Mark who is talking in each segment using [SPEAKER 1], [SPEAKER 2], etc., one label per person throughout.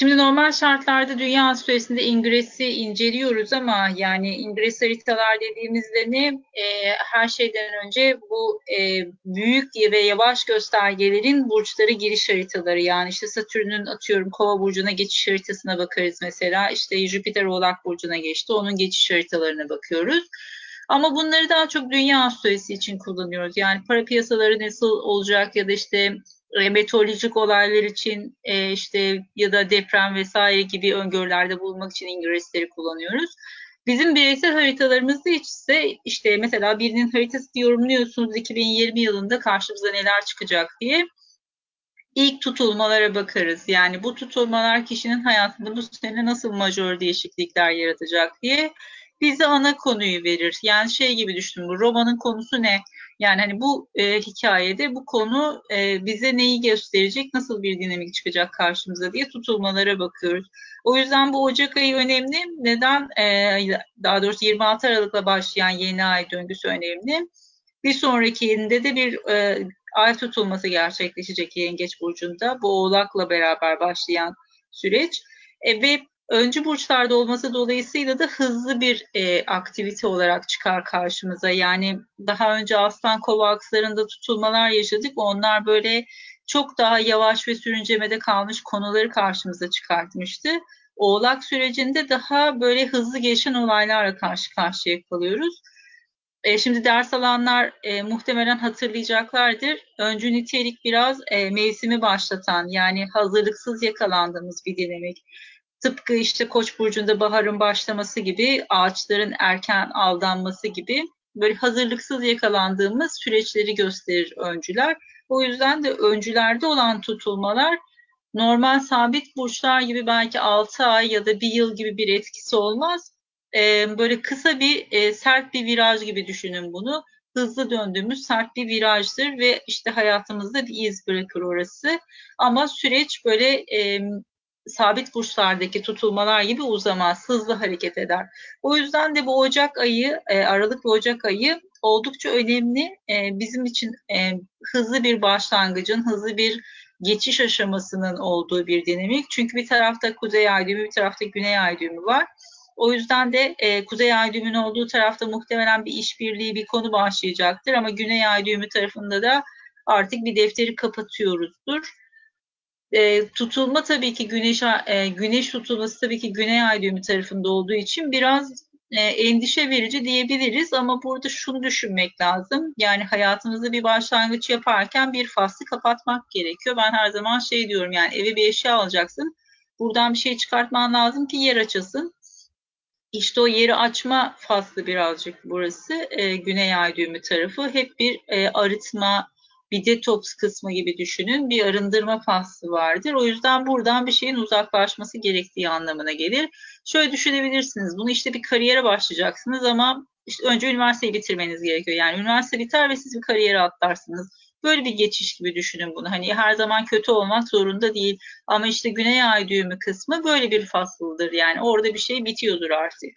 [SPEAKER 1] Şimdi normal şartlarda dünya astrolojisinde ingresi inceliyoruz ama yani ingres haritalar dediğimizde ne? E, her şeyden önce bu e, büyük ve yavaş göstergelerin burçları giriş haritaları yani işte Satürn'ün atıyorum Kova burcuna geçiş haritasına bakarız mesela işte Jüpiter Oğlak burcuna geçti onun geçiş haritalarına bakıyoruz. Ama bunları daha çok dünya astrolojisi için kullanıyoruz. Yani para piyasaları nasıl olacak ya da işte e, meteorolojik olaylar için e, işte ya da deprem vesaire gibi öngörülerde bulunmak için ingresleri kullanıyoruz. Bizim bireysel haritalarımızda ise işte mesela birinin haritasını yorumluyorsunuz 2020 yılında karşımıza neler çıkacak diye. İlk tutulmalara bakarız. Yani bu tutulmalar kişinin hayatında bu sene nasıl majör değişiklikler yaratacak diye bize ana konuyu verir. Yani şey gibi düşünün bu romanın konusu ne? Yani hani bu e, hikayede bu konu e, bize neyi gösterecek, nasıl bir dinamik çıkacak karşımıza diye tutulmalara bakıyoruz. O yüzden bu Ocak ayı önemli. Neden? E, daha doğrusu 26 Aralık'la başlayan yeni ay döngüsü önemli. Bir sonraki yılında de bir e, ay tutulması gerçekleşecek Yengeç Burcu'nda. Bu Oğlak'la beraber başlayan süreç. E, ve öncü burçlarda olması dolayısıyla da hızlı bir e, aktivite olarak çıkar karşımıza. Yani daha önce Aslan Kova akslarında tutulmalar yaşadık. Onlar böyle çok daha yavaş ve sürüncemede kalmış konuları karşımıza çıkartmıştı. Oğlak sürecinde daha böyle hızlı geçen olaylarla karşı karşıya kalıyoruz. E, şimdi ders alanlar e, muhtemelen hatırlayacaklardır. Öncü nitelik biraz e, mevsimi başlatan yani hazırlıksız yakalandığımız bir dinamik. Tıpkı işte Koç burcunda baharın başlaması gibi, ağaçların erken aldanması gibi böyle hazırlıksız yakalandığımız süreçleri gösterir öncüler. O yüzden de öncülerde olan tutulmalar normal sabit burçlar gibi belki 6 ay ya da bir yıl gibi bir etkisi olmaz. Ee, böyle kısa bir e, sert bir viraj gibi düşünün bunu. Hızlı döndüğümüz sert bir virajdır ve işte hayatımızda bir iz bırakır orası. Ama süreç böyle e, sabit burçlardaki tutulmalar gibi uzamaz, hızlı hareket eder. O yüzden de bu Ocak ayı, e, Aralık ve Ocak ayı oldukça önemli. E, bizim için e, hızlı bir başlangıcın, hızlı bir geçiş aşamasının olduğu bir dinamik. Çünkü bir tarafta Kuzey Ay düğümü, bir tarafta Güney Ay düğümü var. O yüzden de Kuzey Ay düğümünün olduğu tarafta muhtemelen bir işbirliği, bir konu başlayacaktır. Ama Güney Ay düğümü tarafında da artık bir defteri kapatıyoruzdur. E, tutulma tabii ki güneş e, güneş tutulması tabii ki güney ay düğümü tarafında olduğu için biraz e, endişe verici diyebiliriz ama burada şunu düşünmek lazım. Yani hayatımızda bir başlangıç yaparken bir faslı kapatmak gerekiyor. Ben her zaman şey diyorum yani eve bir eşya alacaksın. Buradan bir şey çıkartman lazım ki yer açasın. İşte o yeri açma faslı birazcık burası. E, güney ay düğümü tarafı hep bir e, arıtma, bir detoks kısmı gibi düşünün. Bir arındırma faslı vardır. O yüzden buradan bir şeyin uzaklaşması gerektiği anlamına gelir. Şöyle düşünebilirsiniz. Bunu işte bir kariyere başlayacaksınız ama işte önce üniversiteyi bitirmeniz gerekiyor. Yani üniversite biter ve siz bir kariyere atlarsınız. Böyle bir geçiş gibi düşünün bunu. Hani her zaman kötü olmak zorunda değil. Ama işte güney ay düğümü kısmı böyle bir fasıldır. Yani orada bir şey bitiyordur artık.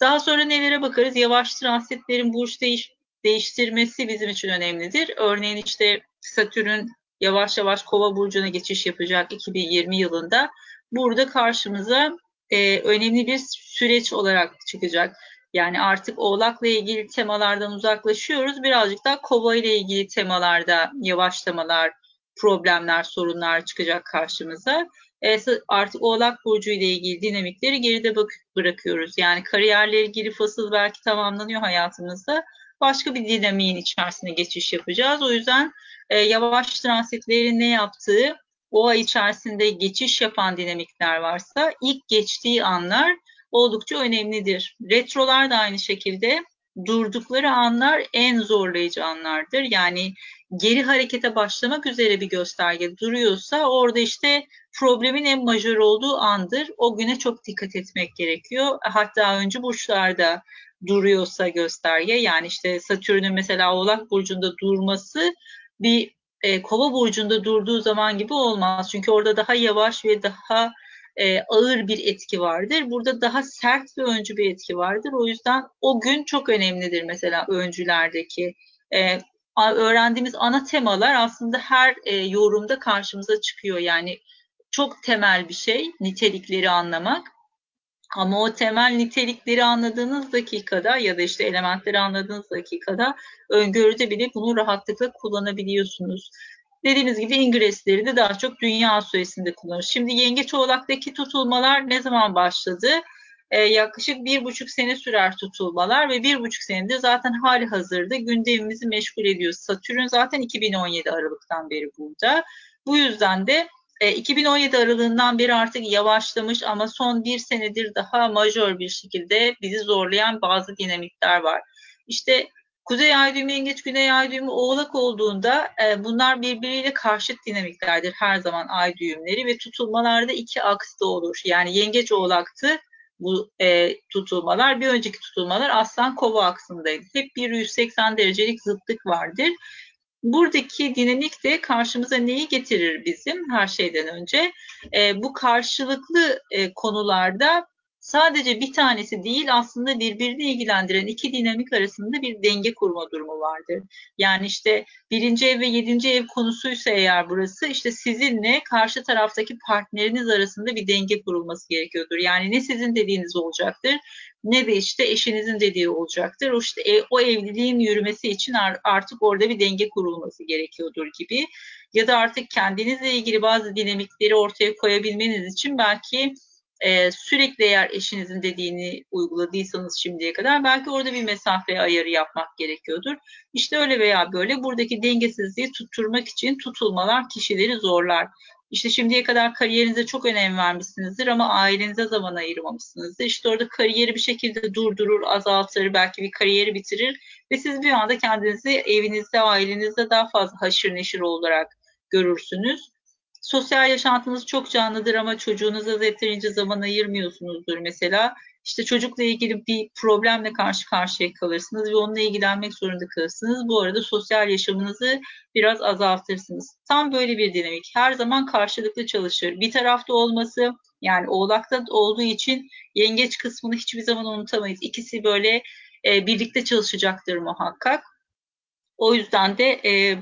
[SPEAKER 1] Daha sonra nelere bakarız? Yavaş transitlerin burç değiş değiştirmesi bizim için önemlidir. Örneğin işte Satürn yavaş yavaş Kova burcuna geçiş yapacak 2020 yılında. Burada karşımıza e, önemli bir süreç olarak çıkacak. Yani artık Oğlak'la ilgili temalardan uzaklaşıyoruz. Birazcık daha Kova ile ilgili temalarda yavaşlamalar, problemler, sorunlar çıkacak karşımıza. E, artık Oğlak Burcu ile ilgili dinamikleri geride bırakıyoruz. Yani kariyerle ilgili fasıl belki tamamlanıyor hayatımızda başka bir dinamiğin içerisine geçiş yapacağız. O yüzden e, yavaş transitlerin ne yaptığı, o ay içerisinde geçiş yapan dinamikler varsa ilk geçtiği anlar oldukça önemlidir. Retrolar da aynı şekilde durdukları anlar en zorlayıcı anlardır. Yani geri harekete başlamak üzere bir gösterge duruyorsa orada işte problemin en majör olduğu andır. O güne çok dikkat etmek gerekiyor. Hatta önce burçlarda duruyorsa gösterge yani işte Satürn'ün mesela Oğlak Burcu'nda durması bir e, Kova Burcu'nda durduğu zaman gibi olmaz. Çünkü orada daha yavaş ve daha e, ağır bir etki vardır. Burada daha sert ve öncü bir etki vardır. O yüzden o gün çok önemlidir mesela öncülerdeki. E, öğrendiğimiz ana temalar aslında her e, yorumda karşımıza çıkıyor. Yani çok temel bir şey nitelikleri anlamak. Ama o temel nitelikleri anladığınız dakikada ya da işte elementleri anladığınız dakikada öngörüde bile bunu rahatlıkla kullanabiliyorsunuz. Dediğimiz gibi ingresleri de daha çok dünya süresinde kullanıyoruz. Şimdi yengeç oğlaktaki tutulmalar ne zaman başladı? Ee, yaklaşık bir buçuk sene sürer tutulmalar ve bir buçuk senedir zaten hali hazırda gündemimizi meşgul ediyor. Satürn zaten 2017 Aralık'tan beri burada. Bu yüzden de 2017 e, aralığından beri artık yavaşlamış ama son bir senedir daha majör bir şekilde bizi zorlayan bazı dinamikler var. İşte Kuzey ay düğümü yengeç, güney ay düğümü oğlak olduğunda e, bunlar birbiriyle karşıt dinamiklerdir her zaman ay düğümleri ve tutulmalarda iki aksta olur. Yani yengeç oğlaktı bu e, tutulmalar. Bir önceki tutulmalar aslan kova aksındaydı. Hep bir 180 derecelik zıtlık vardır. Buradaki dinamik de karşımıza neyi getirir bizim her şeyden önce? E, bu karşılıklı e, konularda sadece bir tanesi değil aslında birbirini ilgilendiren iki dinamik arasında bir denge kurma durumu vardır. Yani işte birinci ev ve yedinci ev konusuysa eğer burası işte sizinle karşı taraftaki partneriniz arasında bir denge kurulması gerekiyordur. Yani ne sizin dediğiniz olacaktır ne de işte eşinizin dediği olacaktır. O işte e, o evliliğin yürümesi için artık orada bir denge kurulması gerekiyordur gibi. Ya da artık kendinizle ilgili bazı dinamikleri ortaya koyabilmeniz için belki e, sürekli eğer eşinizin dediğini uyguladıysanız şimdiye kadar belki orada bir mesafe ayarı yapmak gerekiyordur. İşte öyle veya böyle buradaki dengesizliği tutturmak için tutulmalar kişileri zorlar. İşte şimdiye kadar kariyerinize çok önem vermişsinizdir ama ailenize zaman ayırmamışsınızdır. İşte orada kariyeri bir şekilde durdurur, azaltır, belki bir kariyeri bitirir ve siz bir anda kendinizi evinizde, ailenizde daha fazla haşır neşir olarak görürsünüz. Sosyal yaşantınız çok canlıdır ama çocuğunuza yeterince zaman ayırmıyorsunuzdur mesela. İşte çocukla ilgili bir problemle karşı karşıya kalırsınız ve onunla ilgilenmek zorunda kalırsınız. Bu arada sosyal yaşamınızı biraz azaltırsınız. Tam böyle bir dinamik. Her zaman karşılıklı çalışır. Bir tarafta olması yani oğlakta olduğu için yengeç kısmını hiçbir zaman unutamayız. İkisi böyle e, birlikte çalışacaktır muhakkak. O yüzden de e,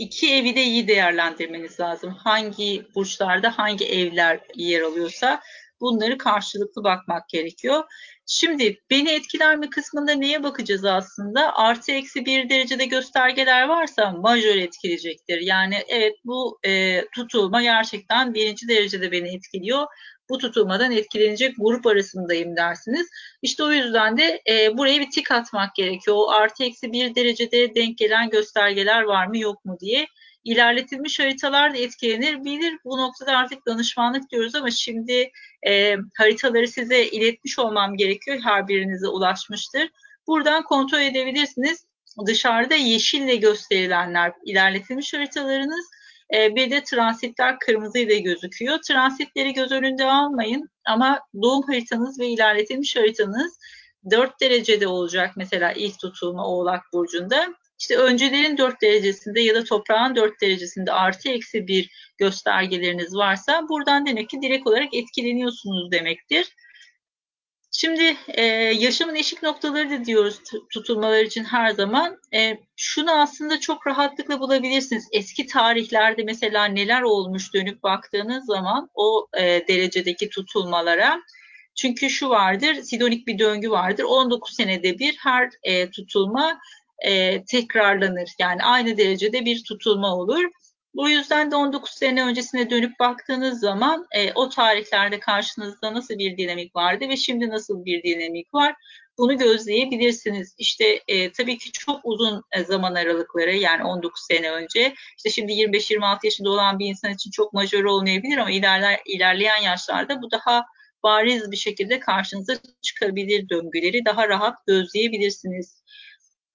[SPEAKER 1] iki evi de iyi değerlendirmeniz lazım. Hangi burçlarda hangi evler yer alıyorsa bunları karşılıklı bakmak gerekiyor. Şimdi beni etkiler mi kısmında neye bakacağız aslında? Artı eksi bir derecede göstergeler varsa majör etkileyecektir. Yani evet bu e, tutulma gerçekten birinci derecede beni etkiliyor bu tutulmadan etkilenecek grup arasındayım dersiniz. İşte o yüzden de e, buraya bir tik atmak gerekiyor. O artı eksi bir derecede denk gelen göstergeler var mı yok mu diye. İlerletilmiş haritalar da etkilenir. Bilir bu noktada artık danışmanlık diyoruz ama şimdi e, haritaları size iletmiş olmam gerekiyor. Her birinize ulaşmıştır. Buradan kontrol edebilirsiniz. Dışarıda yeşille gösterilenler ilerletilmiş haritalarınız e, bir de transitler kırmızı ile gözüküyor. Transitleri göz önünde almayın ama doğum haritanız ve ilerletilmiş haritanız 4 derecede olacak mesela ilk tutulma Oğlak Burcu'nda. İşte öncelerin 4 derecesinde ya da toprağın 4 derecesinde artı eksi bir göstergeleriniz varsa buradan demek ki direkt olarak etkileniyorsunuz demektir. Şimdi e, yaşamın eşik noktaları da diyoruz tutulmalar için her zaman. E, şunu aslında çok rahatlıkla bulabilirsiniz. Eski tarihlerde mesela neler olmuş dönüp baktığınız zaman o e, derecedeki tutulmalara. Çünkü şu vardır, sidonik bir döngü vardır. 19 senede bir her e, tutulma e, tekrarlanır. Yani aynı derecede bir tutulma olur. Bu yüzden de 19 sene öncesine dönüp baktığınız zaman e, o tarihlerde karşınızda nasıl bir dinamik vardı ve şimdi nasıl bir dinamik var bunu gözleyebilirsiniz. İşte e, tabii ki çok uzun e, zaman aralıkları yani 19 sene önce işte şimdi 25-26 yaşında olan bir insan için çok majör olmayabilir ama ilerler, ilerleyen yaşlarda bu daha bariz bir şekilde karşınıza çıkabilir döngüleri daha rahat gözleyebilirsiniz.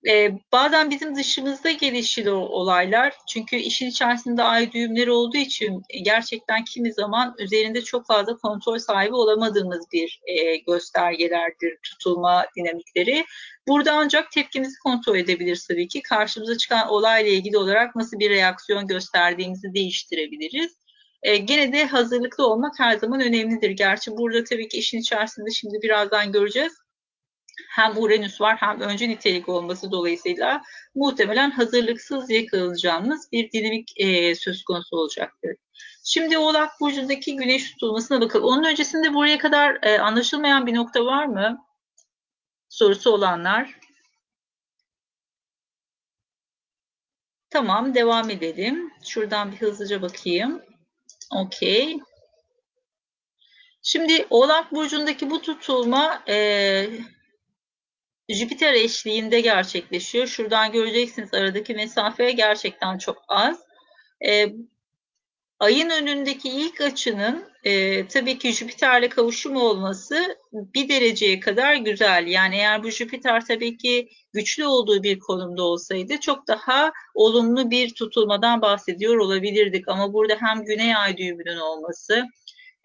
[SPEAKER 1] Ee, bazen bizim dışımızda gelişir o olaylar. Çünkü işin içerisinde ay düğümleri olduğu için gerçekten kimi zaman üzerinde çok fazla kontrol sahibi olamadığımız bir e, göstergelerdir tutulma dinamikleri. Burada ancak tepkimizi kontrol edebiliriz tabii ki. Karşımıza çıkan olayla ilgili olarak nasıl bir reaksiyon gösterdiğimizi değiştirebiliriz. E, gene de hazırlıklı olmak her zaman önemlidir. Gerçi burada tabii ki işin içerisinde şimdi birazdan göreceğiz hem Uranüs var hem önce nitelik olması dolayısıyla muhtemelen hazırlıksız yakalanacağımız bir dinamik e, söz konusu olacaktır. Şimdi Oğlak Burcu'ndaki güneş tutulmasına bakalım. Onun öncesinde buraya kadar e, anlaşılmayan bir nokta var mı? Sorusu olanlar. Tamam, devam edelim. Şuradan bir hızlıca bakayım. Okey. Şimdi Oğlak Burcu'ndaki bu tutulma e, Jüpiter eşliğinde gerçekleşiyor. Şuradan göreceksiniz aradaki mesafe gerçekten çok az. E, ayın önündeki ilk açının e, tabii ki Jüpiter'le kavuşum olması bir dereceye kadar güzel. Yani eğer bu Jüpiter tabii ki güçlü olduğu bir konumda olsaydı çok daha olumlu bir tutulmadan bahsediyor olabilirdik. Ama burada hem Güney Ay düğümünün olması,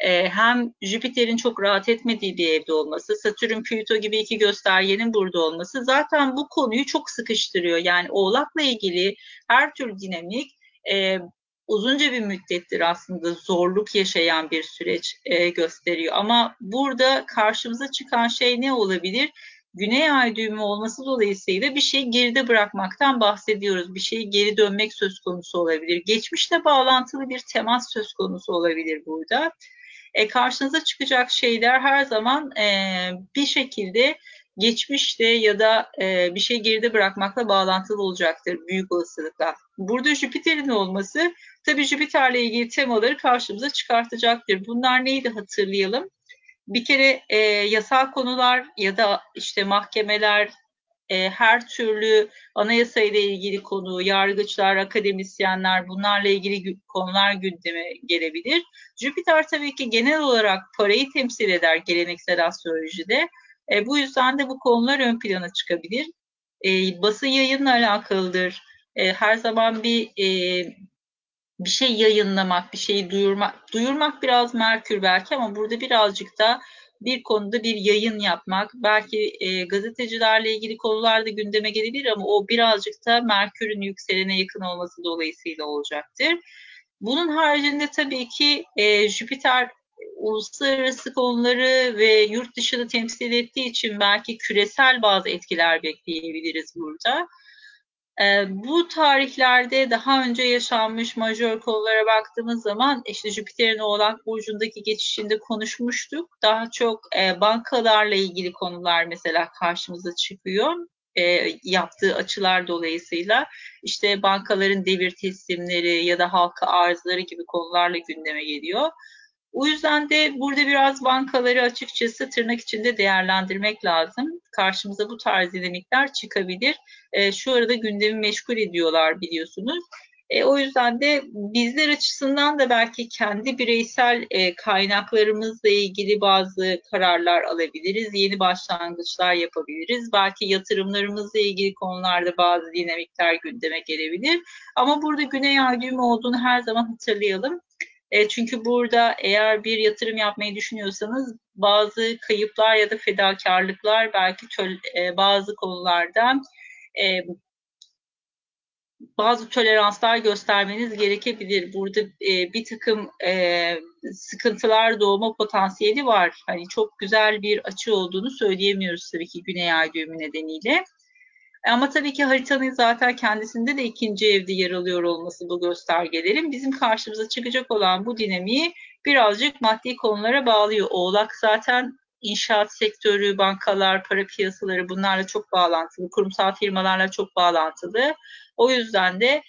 [SPEAKER 1] e, hem Jüpiter'in çok rahat etmediği bir evde olması, Satürn, Plüto gibi iki göstergenin burada olması zaten bu konuyu çok sıkıştırıyor. Yani Oğlak'la ilgili her tür dinamik e, uzunca bir müddettir aslında zorluk yaşayan bir süreç e, gösteriyor. Ama burada karşımıza çıkan şey ne olabilir? Güney ay düğümü olması dolayısıyla bir şeyi geride bırakmaktan bahsediyoruz. Bir şeyi geri dönmek söz konusu olabilir. Geçmişle bağlantılı bir temas söz konusu olabilir burada. E, karşınıza çıkacak şeyler her zaman e, bir şekilde geçmişte ya da e, bir şey geride bırakmakla bağlantılı olacaktır büyük olasılıkla. Burada Jüpiter'in olması tabii Jüpiter'le ilgili temaları karşımıza çıkartacaktır. Bunlar neydi hatırlayalım. Bir kere e, yasal konular ya da işte mahkemeler, e, her türlü anayasayla ilgili konu, yargıçlar, akademisyenler bunlarla ilgili konular gündeme gelebilir. Jüpiter tabii ki genel olarak parayı temsil eder geleneksel astrolojide. E, bu yüzden de bu konular ön plana çıkabilir. E, basın yayınla alakalıdır. E, her zaman bir e, bir şey yayınlamak, bir şeyi duyurmak, duyurmak biraz Merkür belki ama burada birazcık da bir konuda bir yayın yapmak, belki e, gazetecilerle ilgili konularda gündeme gelebilir ama o birazcık da Merkür'ün yükselene yakın olması dolayısıyla olacaktır. Bunun haricinde tabii ki e, Jüpiter uluslararası konuları ve yurt dışını temsil ettiği için belki küresel bazı etkiler bekleyebiliriz burada. Ee, bu tarihlerde daha önce yaşanmış majör konulara baktığımız zaman işte Jüpiter'in Oğlak Burcu'ndaki geçişinde konuşmuştuk. Daha çok e, bankalarla ilgili konular mesela karşımıza çıkıyor. E, yaptığı açılar dolayısıyla işte bankaların devir teslimleri ya da halka arzları gibi konularla gündeme geliyor. O yüzden de burada biraz bankaları açıkçası tırnak içinde değerlendirmek lazım. Karşımıza bu tarz dinamikler çıkabilir. E, şu arada gündemi meşgul ediyorlar biliyorsunuz. E, o yüzden de bizler açısından da belki kendi bireysel e, kaynaklarımızla ilgili bazı kararlar alabiliriz. Yeni başlangıçlar yapabiliriz. Belki yatırımlarımızla ilgili konularda bazı dinamikler gündeme gelebilir. Ama burada Güney Ay düğümü olduğunu her zaman hatırlayalım. E, çünkü burada eğer bir yatırım yapmayı düşünüyorsanız bazı kayıplar ya da fedakarlıklar belki töl, e, bazı konularda e, bazı toleranslar göstermeniz gerekebilir. Burada bir takım sıkıntılar doğma potansiyeli var. Hani çok güzel bir açı olduğunu söyleyemiyoruz tabii ki Güney Ay düğümü nedeniyle. Ama tabii ki haritanın zaten kendisinde de ikinci evde yer alıyor olması bu göstergelerin bizim karşımıza çıkacak olan bu dinamiği birazcık maddi konulara bağlıyor. Oğlak zaten inşaat sektörü, bankalar, para piyasaları bunlarla çok bağlantılı, kurumsal firmalarla çok bağlantılı. O yüzden de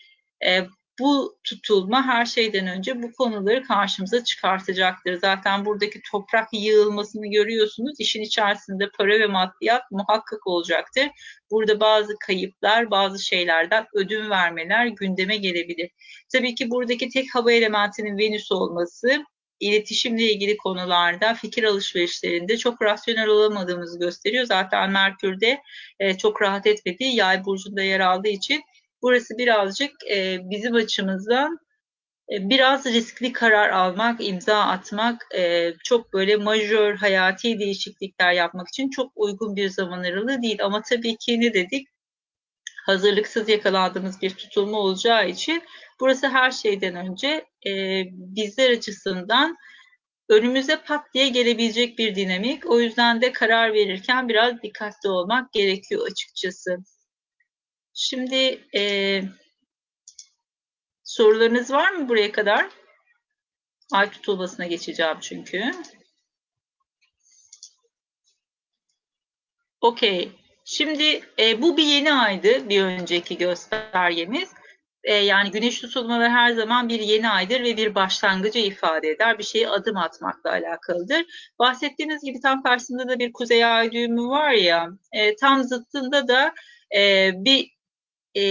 [SPEAKER 1] e, bu tutulma her şeyden önce bu konuları karşımıza çıkartacaktır. Zaten buradaki toprak yığılmasını görüyorsunuz. İşin içerisinde para ve maddiyat muhakkak olacaktır. Burada bazı kayıplar, bazı şeylerden ödün vermeler gündeme gelebilir. Tabii ki buradaki tek hava elementinin Venüs olması iletişimle ilgili konularda, fikir alışverişlerinde çok rasyonel olamadığımızı gösteriyor. Zaten Merkür'de e, çok rahat etmediği yay burcunda yer aldığı için Burası birazcık e, bizim açımızdan e, biraz riskli karar almak, imza atmak, e, çok böyle majör hayati değişiklikler yapmak için çok uygun bir zaman aralığı değil. Ama tabii ki ne dedik? Hazırlıksız yakalandığımız bir tutulma olacağı için burası her şeyden önce e, bizler açısından önümüze pat diye gelebilecek bir dinamik. O yüzden de karar verirken biraz dikkatli olmak gerekiyor açıkçası. Şimdi e, sorularınız var mı buraya kadar? Ay tutulmasına geçeceğim çünkü. Okey. Şimdi e, bu bir yeni aydı bir önceki göstergemiz. E, yani güneş tutulmaları her zaman bir yeni aydır ve bir başlangıcı ifade eder. Bir şeye adım atmakla alakalıdır. Bahsettiğiniz gibi tam karşısında da bir kuzey ay düğümü var ya, e, tam zıttında da e, bir e,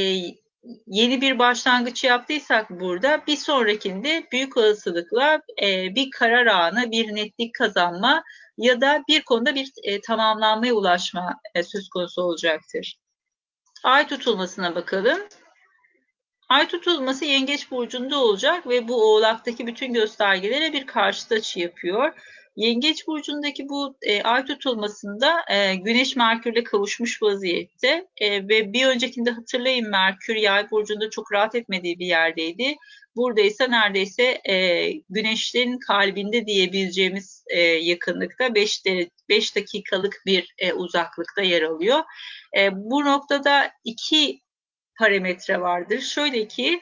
[SPEAKER 1] yeni bir başlangıç yaptıysak burada bir sonrakinde büyük olasılıkla e, bir karar anı, bir netlik kazanma ya da bir konuda bir e, tamamlanmaya ulaşma e, söz konusu olacaktır. Ay tutulmasına bakalım. Ay tutulması Yengeç burcunda olacak ve bu Oğlak'taki bütün göstergelere bir karşıt açı yapıyor. Yengeç burcundaki bu e, ay tutulmasında e, Güneş Merkür'le kavuşmuş vaziyette e, ve bir öncekinde hatırlayın Merkür Yay burcunda çok rahat etmediği bir yerdeydi. Burada ise neredeyse e, Güneşlerin kalbinde diyebileceğimiz e, yakınlıkta 5 5 dakikalık bir e, uzaklıkta yer alıyor. E, bu noktada iki parametre vardır. Şöyle ki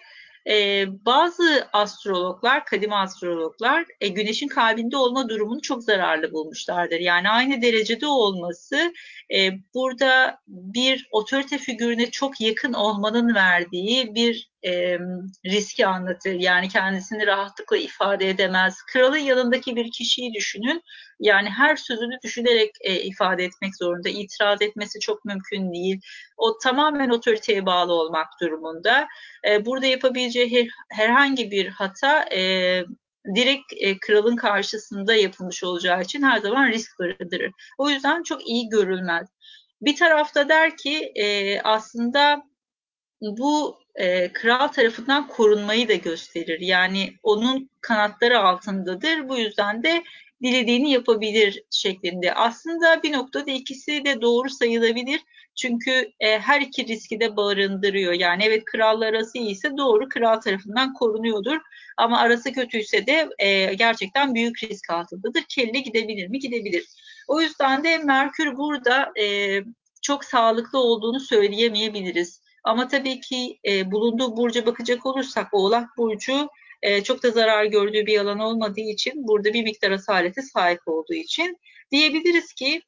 [SPEAKER 1] e, bazı astrologlar, kadim astrologlar e, güneşin kalbinde olma durumunu çok zararlı bulmuşlardır. Yani aynı derecede olması e, burada bir otorite figürüne çok yakın olmanın verdiği bir e, riski anlatır. Yani kendisini rahatlıkla ifade edemez. Kralın yanındaki bir kişiyi düşünün. Yani her sözünü düşünerek e, ifade etmek zorunda. İtiraz etmesi çok mümkün değil. O tamamen otoriteye bağlı olmak durumunda. E, burada yapabileceği her, herhangi bir hata e, direkt e, kralın karşısında yapılmış olacağı için her zaman risk barındırır. O yüzden çok iyi görülmez. Bir tarafta der ki e, aslında bu e, kral tarafından korunmayı da gösterir. Yani onun kanatları altındadır. Bu yüzden de dilediğini yapabilir şeklinde. Aslında bir noktada ikisi de doğru sayılabilir. Çünkü e, her iki riski de barındırıyor. Yani evet kralla arası iyiyse doğru kral tarafından korunuyordur. Ama arası kötüyse de e, gerçekten büyük risk altındadır. Kelle gidebilir mi? Gidebilir. O yüzden de Merkür burada e, çok sağlıklı olduğunu söyleyemeyebiliriz. Ama tabii ki e, bulunduğu burca bakacak olursak Oğlak Burcu e, çok da zarar gördüğü bir alan olmadığı için burada bir miktar asalete sahip olduğu için diyebiliriz ki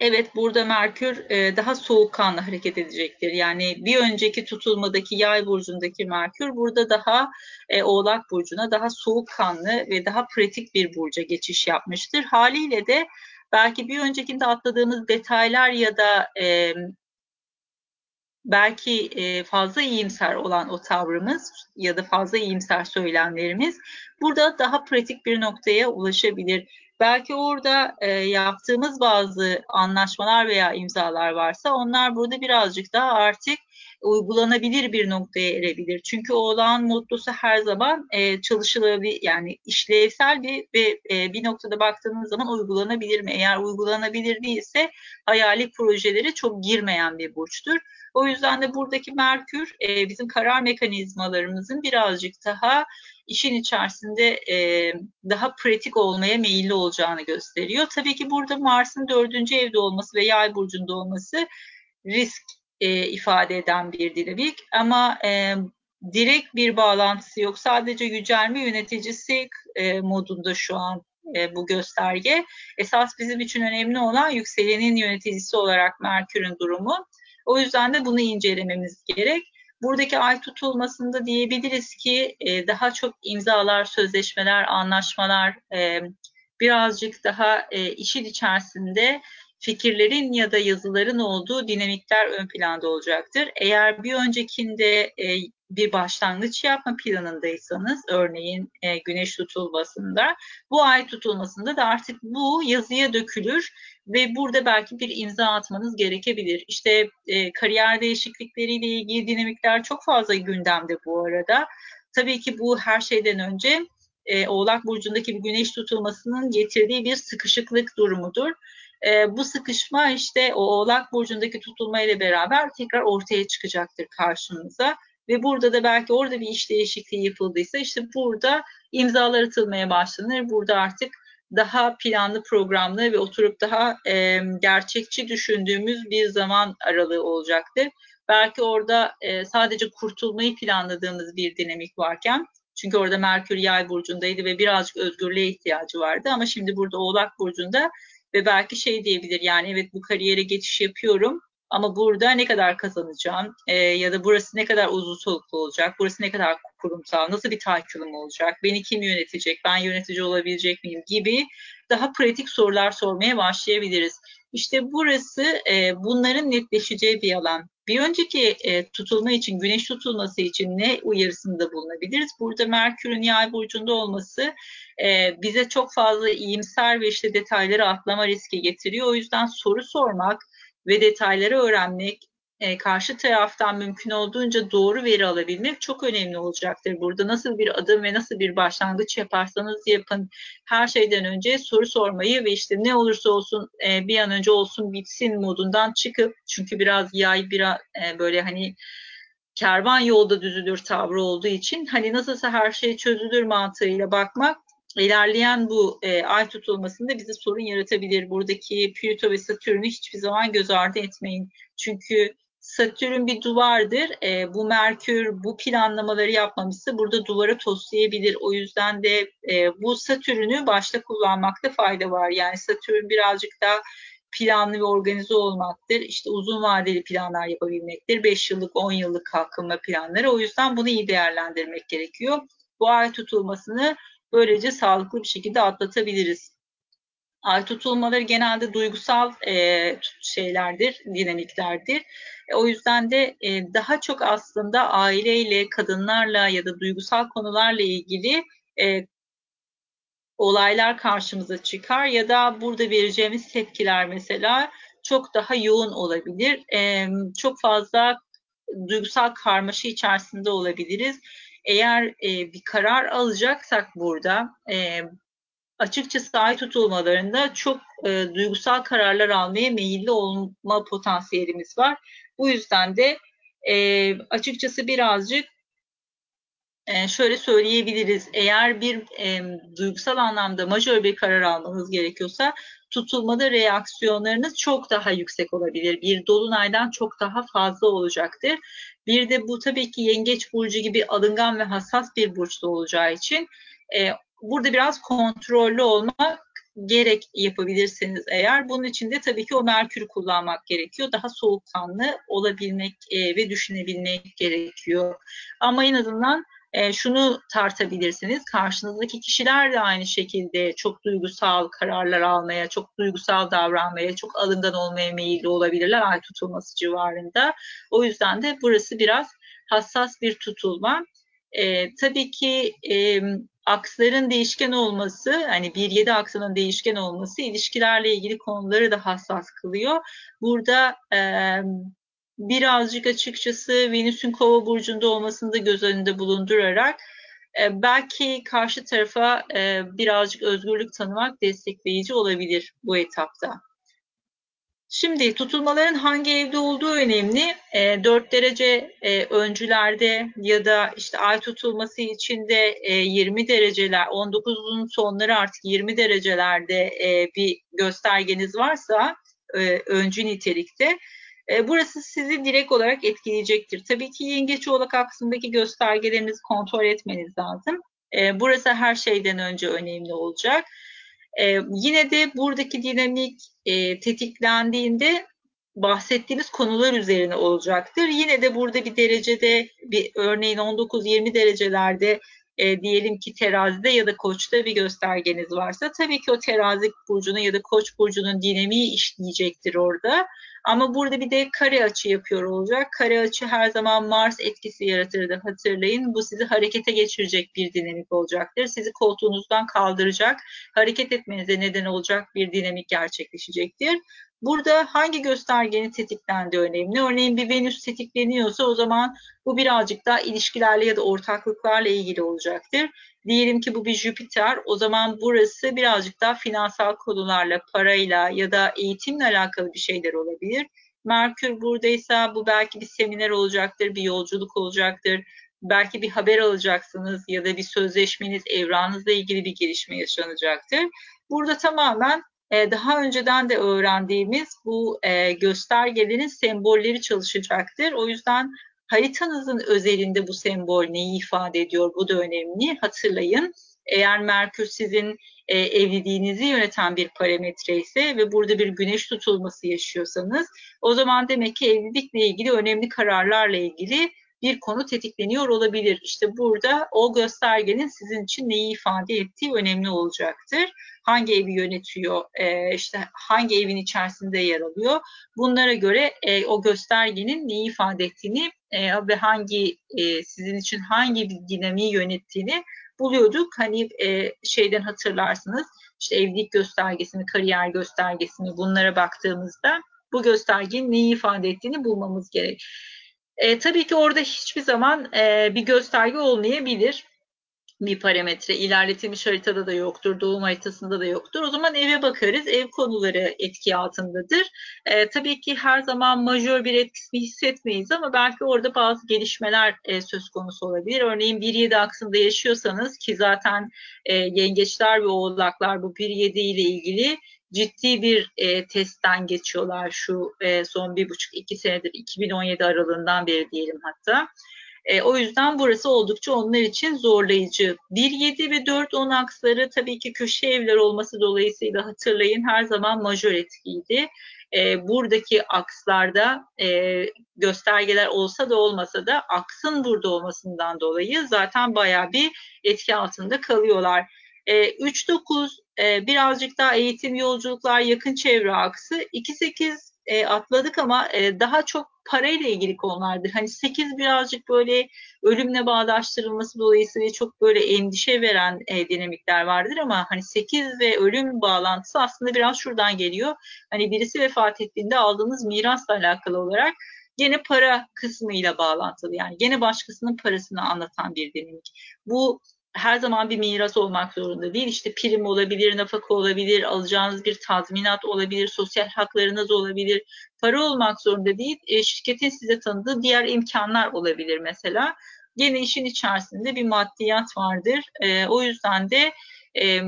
[SPEAKER 1] Evet burada Merkür e, daha soğukkanlı hareket edecektir. Yani bir önceki tutulmadaki yay burcundaki Merkür burada daha e, Oğlak burcuna daha soğukkanlı ve daha pratik bir burca geçiş yapmıştır. Haliyle de belki bir öncekinde atladığımız detaylar ya da e, belki e, fazla iyimser olan o tavrımız ya da fazla iyimser söylemlerimiz burada daha pratik bir noktaya ulaşabilir. Belki orada e, yaptığımız bazı anlaşmalar veya imzalar varsa onlar burada birazcık daha artık uygulanabilir bir noktaya erebilir. Çünkü oğlan mottosu her zaman e, çalışılabilir yani işlevsel bir ve e, bir noktada baktığımız zaman uygulanabilir mi? Eğer uygulanabilir değilse hayali projeleri çok girmeyen bir burçtur. O yüzden de buradaki Merkür e, bizim karar mekanizmalarımızın birazcık daha işin içerisinde e, daha pratik olmaya meyilli olacağını gösteriyor. Tabii ki burada Mars'ın dördüncü evde olması ve yay burcunda olması risk e, ifade eden bir dinamik ama e, direkt bir bağlantısı yok. Sadece yücelme yöneticisi e, modunda şu an e, bu gösterge. Esas bizim için önemli olan yükselenin yöneticisi olarak Merkür'ün durumu. O yüzden de bunu incelememiz gerek. Buradaki ay tutulmasında diyebiliriz ki e, daha çok imzalar, sözleşmeler, anlaşmalar e, birazcık daha e, işin içerisinde fikirlerin ya da yazıların olduğu dinamikler ön planda olacaktır. Eğer bir öncekinde e, bir başlangıç yapma planındaysanız, örneğin e, güneş tutulmasında, bu ay tutulmasında da artık bu yazıya dökülür ve burada belki bir imza atmanız gerekebilir. İşte e, kariyer değişiklikleriyle ilgili dinamikler çok fazla gündemde bu arada. Tabii ki bu her şeyden önce e, Oğlak Burcu'ndaki bir güneş tutulmasının getirdiği bir sıkışıklık durumudur e, bu sıkışma işte o Oğlak Burcu'ndaki tutulma ile beraber tekrar ortaya çıkacaktır karşımıza. Ve burada da belki orada bir iş değişikliği yapıldıysa işte burada imzalar atılmaya başlanır. Burada artık daha planlı, programlı ve oturup daha e, gerçekçi düşündüğümüz bir zaman aralığı olacaktır. Belki orada e, sadece kurtulmayı planladığımız bir dinamik varken Çünkü orada Merkür Yay burcundaydı ve birazcık özgürlüğe ihtiyacı vardı ama şimdi burada Oğlak burcunda ve belki şey diyebilir yani evet bu kariyere geçiş yapıyorum ama burada ne kadar kazanacağım e, ya da burası ne kadar uzun soluklu olacak, burası ne kadar kurumsal, nasıl bir tahakkülüm olacak, beni kim yönetecek, ben yönetici olabilecek miyim gibi daha pratik sorular sormaya başlayabiliriz. İşte burası e, bunların netleşeceği bir alan. Bir önceki e, tutulma için, güneş tutulması için ne uyarısında bulunabiliriz? Burada Merkür'ün yay burcunda olması e, bize çok fazla iyimser ve işte detayları atlama riski getiriyor. O yüzden soru sormak ve detayları öğrenmek, e, karşı taraftan mümkün olduğunca doğru veri alabilmek çok önemli olacaktır. Burada nasıl bir adım ve nasıl bir başlangıç yaparsanız yapın her şeyden önce soru sormayı ve işte ne olursa olsun e, bir an önce olsun bitsin modundan çıkıp çünkü biraz yay biraz e, böyle hani kervan yolda düzülür tavrı olduğu için hani nasılsa her şey çözülür mantığıyla bakmak ilerleyen bu e, ay tutulmasında bize sorun yaratabilir. Buradaki Plüto ve Satürn'ü hiçbir zaman göz ardı etmeyin. Çünkü Satürn bir duvardır. E, bu Merkür bu planlamaları yapmamışsa burada duvara toslayabilir. O yüzden de e, bu Satürn'ü başta kullanmakta fayda var. Yani Satürn birazcık daha planlı ve organize olmaktır. İşte uzun vadeli planlar yapabilmektir. 5 yıllık, 10 yıllık kalkınma planları. O yüzden bunu iyi değerlendirmek gerekiyor. Bu ay tutulmasını böylece sağlıklı bir şekilde atlatabiliriz. Ay tutulmaları genelde duygusal e, şeylerdir, dinamiklerdir. E, o yüzden de e, daha çok aslında aileyle, kadınlarla ya da duygusal konularla ilgili e, olaylar karşımıza çıkar ya da burada vereceğimiz tepkiler mesela çok daha yoğun olabilir. E, çok fazla duygusal karmaşa içerisinde olabiliriz. Eğer e, bir karar alacaksak burada e, açıkçası ay tutulmalarında çok e, duygusal kararlar almaya meyilli olma potansiyelimiz var. Bu yüzden de e, açıkçası birazcık e, şöyle söyleyebiliriz. Eğer bir e, duygusal anlamda majör bir karar almanız gerekiyorsa tutulmada reaksiyonlarınız çok daha yüksek olabilir. Bir dolunaydan çok daha fazla olacaktır. Bir de bu tabii ki yengeç burcu gibi alıngan ve hassas bir burçta olacağı için e, burada biraz kontrollü olmak gerek yapabilirsiniz eğer. Bunun için de tabii ki o merkür kullanmak gerekiyor. Daha soğukkanlı olabilmek e, ve düşünebilmek gerekiyor. Ama en azından e, şunu tartabilirsiniz. Karşınızdaki kişiler de aynı şekilde çok duygusal kararlar almaya, çok duygusal davranmaya, çok alıngan olmaya meyilli olabilirler ay tutulması civarında. O yüzden de burası biraz hassas bir tutulma. E, tabii ki e, aksların değişken olması, hani 1-7 aksının değişken olması ilişkilerle ilgili konuları da hassas kılıyor. Burada e, birazcık açıkçası Venüs'ün kova burcunda olmasını da göz önünde bulundurarak e, belki karşı tarafa e, birazcık özgürlük tanımak destekleyici olabilir bu etapta. Şimdi tutulmaların hangi evde olduğu önemli. E, 4 derece e, öncülerde ya da işte ay tutulması içinde e, 20 dereceler, 19'un sonları artık 20 derecelerde e, bir göstergeniz varsa e, öncü nitelikte e, burası sizi direkt olarak etkileyecektir. Tabii ki yengeç oğlak aksındaki göstergelerinizi kontrol etmeniz lazım. E, burası her şeyden önce önemli olacak. E, yine de buradaki dinamik tetiklendiğinde bahsettiğimiz konular üzerine olacaktır. Yine de burada bir derecede bir örneğin 19-20 derecelerde e, diyelim ki terazide ya da koçta bir göstergeniz varsa tabii ki o terazi burcunun ya da koç burcunun dinamiği işleyecektir orada. Ama burada bir de kare açı yapıyor olacak. Kare açı her zaman Mars etkisi yaratırdı hatırlayın. Bu sizi harekete geçirecek bir dinamik olacaktır. Sizi koltuğunuzdan kaldıracak, hareket etmenize neden olacak bir dinamik gerçekleşecektir. Burada hangi göstergenin tetiklendiği önemli. Örneğin bir Venüs tetikleniyorsa o zaman bu birazcık daha ilişkilerle ya da ortaklıklarla ilgili olacaktır. Diyelim ki bu bir Jüpiter, o zaman burası birazcık daha finansal konularla, parayla ya da eğitimle alakalı bir şeyler olabilir. Merkür buradaysa bu belki bir seminer olacaktır, bir yolculuk olacaktır. Belki bir haber alacaksınız ya da bir sözleşmeniz, evranınızla ilgili bir gelişme yaşanacaktır. Burada tamamen e, daha önceden de öğrendiğimiz bu e, göstergelerin sembolleri çalışacaktır. O yüzden haritanızın özelinde bu sembol neyi ifade ediyor? Bu da önemli. Hatırlayın. Eğer Merkür sizin e, evliliğinizi yöneten bir parametre ise ve burada bir güneş tutulması yaşıyorsanız o zaman demek ki evlilikle ilgili önemli kararlarla ilgili bir konu tetikleniyor olabilir. İşte burada o göstergenin sizin için neyi ifade ettiği önemli olacaktır. Hangi evi yönetiyor, e, işte hangi evin içerisinde yer alıyor. Bunlara göre e, o göstergenin neyi ifade ettiğini e, ve hangi e, sizin için hangi bir dinamiği yönettiğini buluyorduk. Hani e, şeyden hatırlarsınız işte evlilik göstergesini, kariyer göstergesini bunlara baktığımızda bu göstergenin neyi ifade ettiğini bulmamız gerek. E, tabii ki orada hiçbir zaman e, bir gösterge olmayabilir. Bir parametre ilerletilmiş haritada da yoktur, doğum haritasında da yoktur. O zaman eve bakarız. Ev konuları etki altındadır. E, tabii ki her zaman majör bir etkisini hissetmeyiz ama belki orada bazı gelişmeler e, söz konusu olabilir. Örneğin 1-7 aksında yaşıyorsanız ki zaten e, yengeçler ve oğlaklar bu 1-7 ile ilgili ciddi bir e, testten geçiyorlar şu e, son bir buçuk iki senedir 2017 aralığından beri diyelim hatta. E, o yüzden burası oldukça onlar için zorlayıcı. 1-7 ve 4-10 aksları tabii ki köşe evler olması dolayısıyla hatırlayın her zaman majör etkiydi. E, buradaki akslarda e, göstergeler olsa da olmasa da aksın burada olmasından dolayı zaten baya bir etki altında kalıyorlar. E, 3-9 e, birazcık daha eğitim, yolculuklar, yakın çevre aksı. 2-8 e, atladık ama e, daha çok parayla ilgili konulardır. Hani 8 birazcık böyle ölümle bağdaştırılması dolayısıyla çok böyle endişe veren e, dinamikler vardır ama hani 8 ve ölüm bağlantısı aslında biraz şuradan geliyor. Hani birisi vefat ettiğinde aldığınız mirasla alakalı olarak gene para kısmıyla bağlantılı. Yani gene başkasının parasını anlatan bir dinamik. Bu her zaman bir miras olmak zorunda değil. İşte prim olabilir, nafaka olabilir, alacağınız bir tazminat olabilir, sosyal haklarınız olabilir. Para olmak zorunda değil. E, şirketin size tanıdığı diğer imkanlar olabilir mesela. Gene işin içerisinde bir maddiyat vardır. E, o yüzden de e,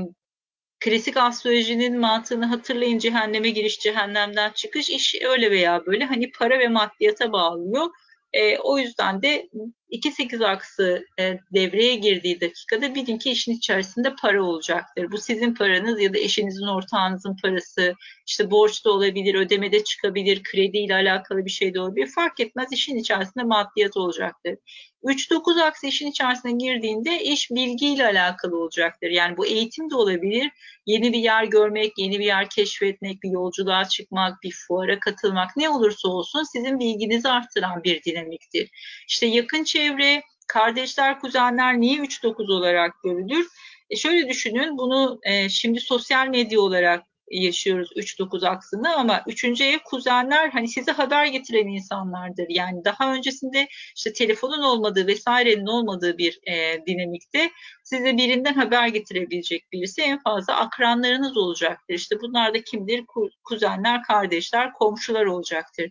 [SPEAKER 1] klasik astrolojinin mantığını hatırlayın cehenneme giriş, cehennemden çıkış iş öyle veya böyle hani para ve maddiyata bağlıyor. E, o yüzden de 2-8 aksı e, devreye girdiği dakikada bilin ki işin içerisinde para olacaktır. Bu sizin paranız ya da eşinizin ortağınızın parası, işte borç da olabilir, ödemede çıkabilir, krediyle alakalı bir şey de olabilir. Fark etmez işin içerisinde maddiyat olacaktır. 3-9 aksı işin içerisine girdiğinde iş bilgiyle alakalı olacaktır. Yani bu eğitim de olabilir. Yeni bir yer görmek, yeni bir yer keşfetmek, bir yolculuğa çıkmak, bir fuara katılmak ne olursa olsun sizin bilginizi arttıran bir dinamiktir. İşte yakın çevre, kardeşler, kuzenler niye 3-9 olarak görülür? E şöyle düşünün bunu e, şimdi sosyal medya olarak yaşıyoruz 3-9 aksını ama 3. ev kuzenler hani size haber getiren insanlardır. Yani daha öncesinde işte telefonun olmadığı vesairenin olmadığı bir e, dinamikte size birinden haber getirebilecek birisi en fazla akranlarınız olacaktır. İşte bunlar da kimdir? Kuzenler, kardeşler, komşular olacaktır.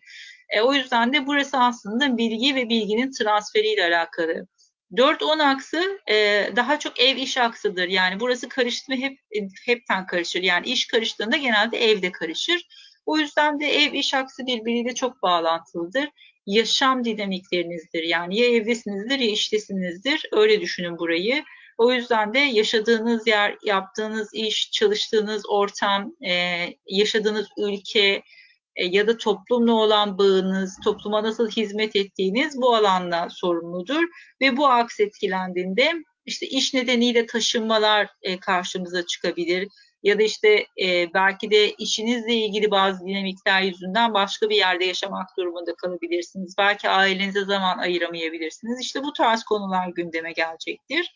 [SPEAKER 1] E, o yüzden de burası aslında bilgi ve bilginin transferiyle alakalı. 4-10 aksı e, daha çok ev iş aksıdır. Yani burası karıştı hep hepten karışır. Yani iş karıştığında genelde evde karışır. O yüzden de ev iş aksı birbiriyle çok bağlantılıdır. Yaşam dinamiklerinizdir. Yani ya evdesinizdir ya iştesinizdir. Öyle düşünün burayı. O yüzden de yaşadığınız yer, yaptığınız iş, çalıştığınız ortam, e, yaşadığınız ülke, e, ya da toplumla olan bağınız, topluma nasıl hizmet ettiğiniz bu alanla sorumludur ve bu aks etkilendiğinde işte iş nedeniyle taşınmalar e, karşımıza çıkabilir ya da işte e, belki de işinizle ilgili bazı dinamikler yüzünden başka bir yerde yaşamak durumunda kalabilirsiniz. Belki ailenize zaman ayıramayabilirsiniz. İşte bu tarz konular gündeme gelecektir.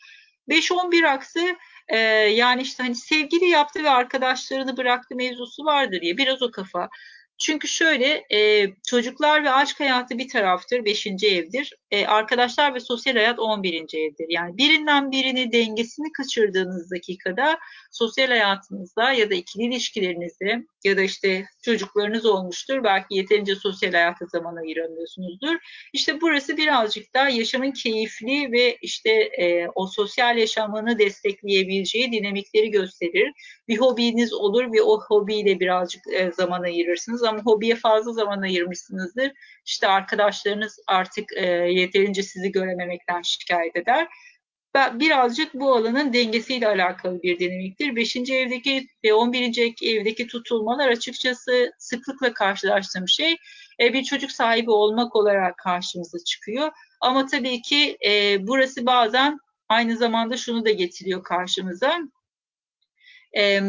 [SPEAKER 1] 5-11 aksı e, yani işte hani sevgili yaptı ve arkadaşlarını bıraktı mevzusu vardır ya biraz o kafa. Çünkü şöyle e, çocuklar ve aşk hayatı bir taraftır, beşinci evdir. E, arkadaşlar ve sosyal hayat on birinci evdir. Yani birinden birini dengesini kaçırdığınız dakikada sosyal hayatınızda ya da ikili ilişkilerinizde ya da işte çocuklarınız olmuştur. Belki yeterince sosyal hayata zaman ayıramıyorsunuzdur. İşte burası birazcık daha yaşamın keyifli ve işte e, o sosyal yaşamını destekleyebileceği dinamikleri gösterir. Bir hobiniz olur ve o hobiyle birazcık e, zaman ayırırsınız zaman hobiye fazla zaman ayırmışsınızdır. İşte arkadaşlarınız artık e, yeterince sizi görememekten şikayet eder birazcık bu alanın dengesiyle alakalı bir dinamiktir. Beşinci evdeki ve on birinci evdeki tutulmalar açıkçası sıklıkla karşılaştığım şey e, bir çocuk sahibi olmak olarak karşımıza çıkıyor. Ama tabii ki e, burası bazen aynı zamanda şunu da getiriyor karşımıza. E,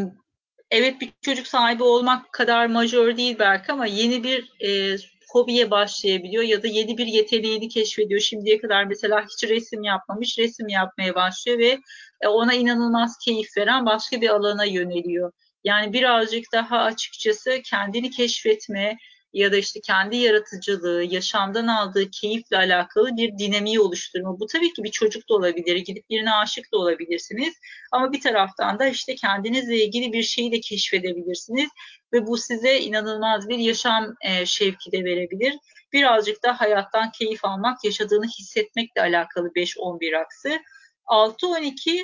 [SPEAKER 1] evet bir çocuk sahibi olmak kadar majör değil belki ama yeni bir e, hobiye başlayabiliyor ya da yeni bir yeteneğini keşfediyor. Şimdiye kadar mesela hiç resim yapmamış, resim yapmaya başlıyor ve e, ona inanılmaz keyif veren başka bir alana yöneliyor. Yani birazcık daha açıkçası kendini keşfetme, ya da işte kendi yaratıcılığı, yaşamdan aldığı keyifle alakalı bir dinamiği oluşturma. Bu tabii ki bir çocuk da olabilir, gidip birine aşık da olabilirsiniz. Ama bir taraftan da işte kendinizle ilgili bir şeyi de keşfedebilirsiniz ve bu size inanılmaz bir yaşam e, şevki de verebilir. Birazcık da hayattan keyif almak, yaşadığını hissetmekle alakalı 5-11 aksı. 6-12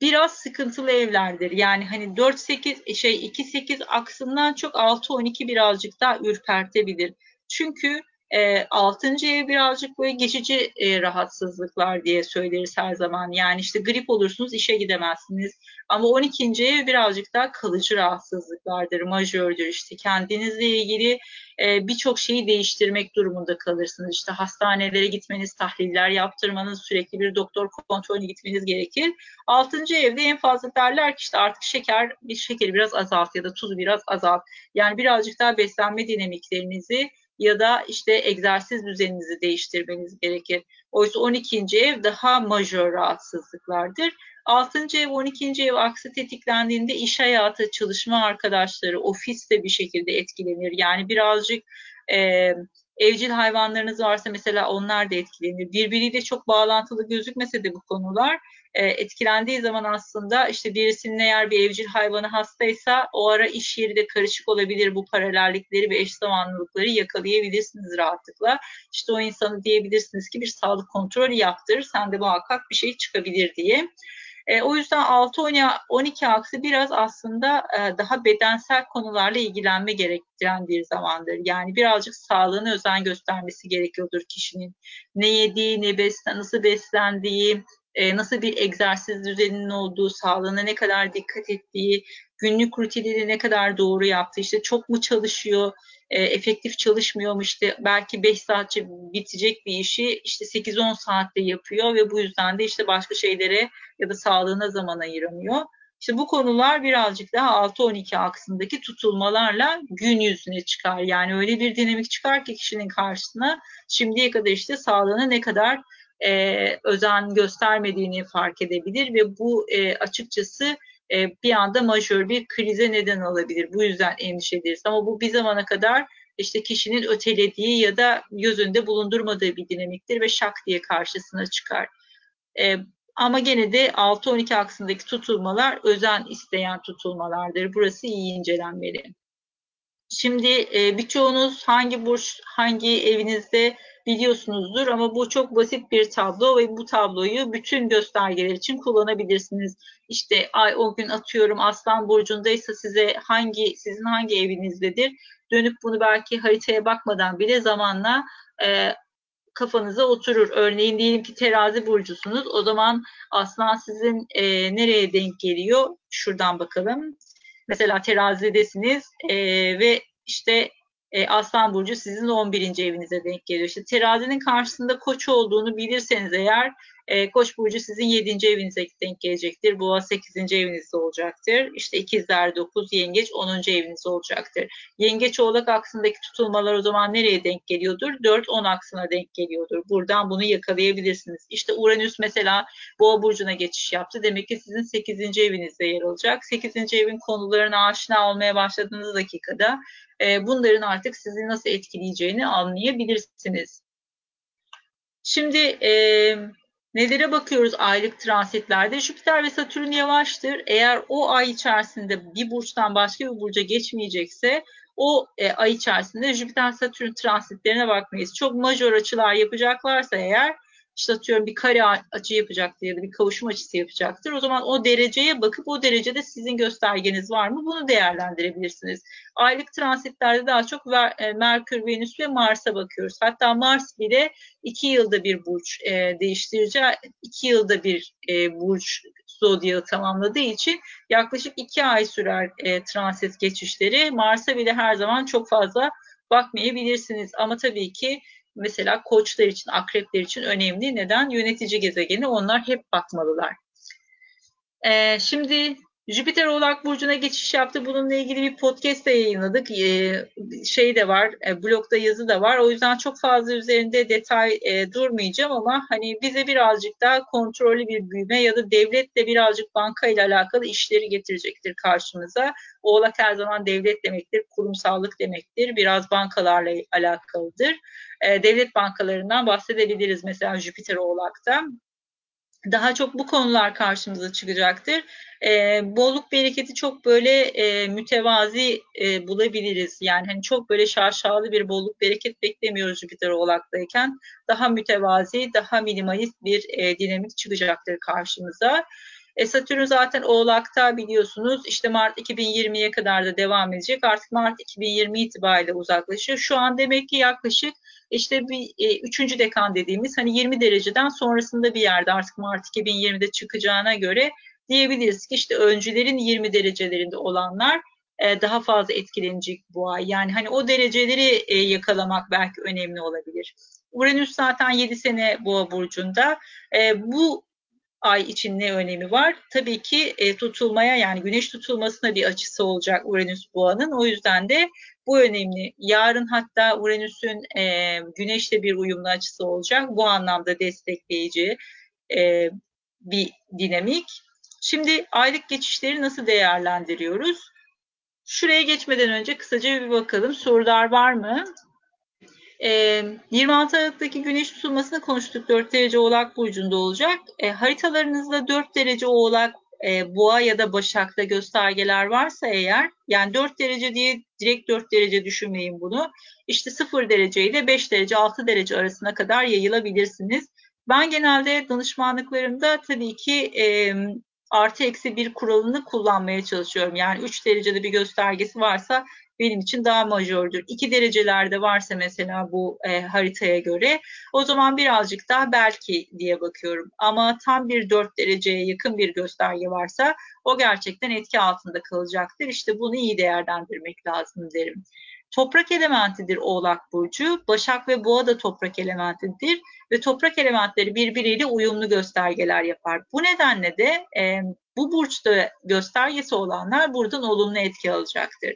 [SPEAKER 1] biraz sıkıntılı evlerdir. Yani hani 4-8 şey 2-8 aksından çok 6-12 birazcık daha ürpertebilir. Çünkü e, 6. ev birazcık böyle geçici e, rahatsızlıklar diye söyleriz her zaman. Yani işte grip olursunuz işe gidemezsiniz. Ama 12. ev birazcık daha kalıcı rahatsızlıklardır, majördür. İşte kendinizle ilgili e, birçok şeyi değiştirmek durumunda kalırsınız. İşte hastanelere gitmeniz, tahliller yaptırmanız, sürekli bir doktor kontrolüne gitmeniz gerekir. 6. evde en fazla derler ki işte artık şeker, bir şekeri biraz azalt ya da tuzu biraz azalt. Yani birazcık daha beslenme dinamiklerinizi ya da işte egzersiz düzeninizi değiştirmeniz gerekir. Oysa 12. ev daha majör rahatsızlıklardır. 6. ev 12. ev aksi tetiklendiğinde iş hayatı, çalışma arkadaşları, ofis de bir şekilde etkilenir. Yani birazcık e, evcil hayvanlarınız varsa mesela onlar da etkilenir. Birbiriyle çok bağlantılı gözükmese de bu konular e, etkilendiği zaman aslında işte birisinin eğer bir evcil hayvanı hastaysa o ara iş yeri de karışık olabilir. Bu paralellikleri ve eş zamanlılıkları yakalayabilirsiniz rahatlıkla. İşte o insanı diyebilirsiniz ki bir sağlık kontrolü yaptır. Sen de muhakkak bir şey çıkabilir diye. E, o yüzden 6-12 aksı biraz aslında e, daha bedensel konularla ilgilenme gerektiren bir zamandır. Yani birazcık sağlığına özen göstermesi gerekiyordur kişinin. Ne yediği, ne beslen, nasıl beslendiği, e, nasıl bir egzersiz düzeninin olduğu, sağlığına ne kadar dikkat ettiği, günlük rutinini ne kadar doğru yaptığı, işte çok mu çalışıyor, e, efektif çalışmıyor mu işte belki 5 saatçe bitecek bir işi işte 8-10 saatte yapıyor ve bu yüzden de işte başka şeylere ya da sağlığına zaman ayıramıyor. İşte bu konular birazcık daha 6-12 aksındaki tutulmalarla gün yüzüne çıkar. Yani öyle bir dinamik çıkar ki kişinin karşısına şimdiye kadar işte sağlığına ne kadar e, özen göstermediğini fark edebilir ve bu e, açıkçası e, bir anda majör bir krize neden olabilir. Bu yüzden endişe. Ama bu bir zamana kadar işte kişinin ötelediği ya da göz önünde bulundurmadığı bir dinamiktir ve şak diye karşısına çıkar. E, ama gene de 6-12 aksındaki tutulmalar özen isteyen tutulmalardır. Burası iyi incelenmeli. Şimdi e, birçoğunuz hangi burç, hangi evinizde biliyorsunuzdur ama bu çok basit bir tablo ve bu tabloyu bütün göstergeler için kullanabilirsiniz. İşte ay o gün atıyorum Aslan burcundaysa size hangi sizin hangi evinizdedir? Dönüp bunu belki haritaya bakmadan bile zamanla e, kafanıza oturur. Örneğin diyelim ki terazi burcusunuz. O zaman aslan sizin e, nereye denk geliyor? Şuradan bakalım. Mesela terazidesiniz e, ve işte e, Aslan Burcu sizin 11. evinize denk geliyor. İşte terazinin karşısında koç olduğunu bilirseniz eğer e, Koç burcu sizin 7. evinize denk gelecektir. Boğa 8. evinizde olacaktır. İşte ikizler 9, yengeç 10. evinizde olacaktır. Yengeç oğlak aksındaki tutulmalar o zaman nereye denk geliyordur? 4-10 aksına denk geliyordur. Buradan bunu yakalayabilirsiniz. İşte Uranüs mesela Boğa burcuna geçiş yaptı. Demek ki sizin 8. evinizde yer alacak. 8. evin konularına aşina olmaya başladığınız dakikada e, bunların artık sizi nasıl etkileyeceğini anlayabilirsiniz. Şimdi e, Nelere bakıyoruz aylık transitlerde? Jüpiter ve Satürn yavaştır. Eğer o ay içerisinde bir burçtan başka bir burca geçmeyecekse o e, ay içerisinde Jüpiter Satürn transitlerine bakmayız. Çok majör açılar yapacaklarsa eğer işte atıyorum bir kare açı yapacaktır ya da bir kavuşum açısı yapacaktır. O zaman o dereceye bakıp o derecede sizin göstergeniz var mı bunu değerlendirebilirsiniz. Aylık transitlerde daha çok e, Merkür, Venüs ve Mars'a bakıyoruz. Hatta Mars bile iki yılda bir burç e, değiştireceği, iki yılda bir e, burç zodyağı tamamladığı için yaklaşık iki ay sürer e, transit geçişleri. Mars'a bile her zaman çok fazla bakmayabilirsiniz. Ama tabii ki mesela koçlar için, akrepler için önemli. Neden? Yönetici gezegeni onlar hep bakmalılar. Ee, şimdi Jüpiter Oğlak Burcu'na geçiş yaptı. Bununla ilgili bir podcast da yayınladık. Ee, şey de var, e, blogda yazı da var. O yüzden çok fazla üzerinde detay e, durmayacağım ama hani bize birazcık daha kontrollü bir büyüme ya da devletle birazcık banka ile alakalı işleri getirecektir karşımıza. Oğlak her zaman devlet demektir, kurumsallık demektir. Biraz bankalarla alakalıdır. E, devlet bankalarından bahsedebiliriz mesela Jüpiter Oğlak'ta daha çok bu konular karşımıza çıkacaktır. E, bolluk bereketi çok böyle e, mütevazi e, bulabiliriz. Yani hani çok böyle şaşalı bir bolluk bereket beklemiyoruz Jüpiter Oğlak'tayken. Daha mütevazi, daha minimalist bir e, dinamik çıkacaktır karşımıza. E, Satürn zaten Oğlak'ta biliyorsunuz işte Mart 2020'ye kadar da devam edecek. Artık Mart 2020 itibariyle uzaklaşıyor. Şu an demek ki yaklaşık işte bir e, üçüncü dekan dediğimiz hani 20 dereceden sonrasında bir yerde artık Mart 2020'de çıkacağına göre diyebiliriz ki işte öncülerin 20 derecelerinde olanlar e, daha fazla etkilenecek bu ay. Yani hani o dereceleri e, yakalamak belki önemli olabilir. Uranüs zaten 7 sene boğa burcunda. E, bu ay için ne önemi var? Tabii ki e, tutulmaya yani güneş tutulmasına bir açısı olacak Uranüs boğanın. O yüzden de bu önemli. Yarın hatta Uranüs'ün e, güneşle bir uyumlu açısı olacak. Bu anlamda destekleyici e, bir dinamik. Şimdi aylık geçişleri nasıl değerlendiriyoruz? Şuraya geçmeden önce kısaca bir bakalım. Sorular var mı? E, ee, 26 Aralık'taki güneş tutulmasını konuştuk. 4 derece oğlak burcunda olacak. E, haritalarınızda 4 derece oğlak e, boğa ya da başakta göstergeler varsa eğer yani 4 derece diye direkt 4 derece düşünmeyin bunu. İşte 0 derece ile 5 derece 6 derece arasına kadar yayılabilirsiniz. Ben genelde danışmanlıklarımda tabii ki e, artı eksi bir kuralını kullanmaya çalışıyorum. Yani 3 derecede bir göstergesi varsa benim için daha majördür. 2 derecelerde varsa mesela bu e, haritaya göre o zaman birazcık daha belki diye bakıyorum. Ama tam bir 4 dereceye yakın bir gösterge varsa o gerçekten etki altında kalacaktır. İşte bunu iyi değerlendirmek lazım derim. Toprak elementidir Oğlak Burcu. Başak ve Boğa da toprak elementidir ve toprak elementleri birbiriyle uyumlu göstergeler yapar. Bu nedenle de e, bu burçta göstergesi olanlar buradan olumlu etki alacaktır.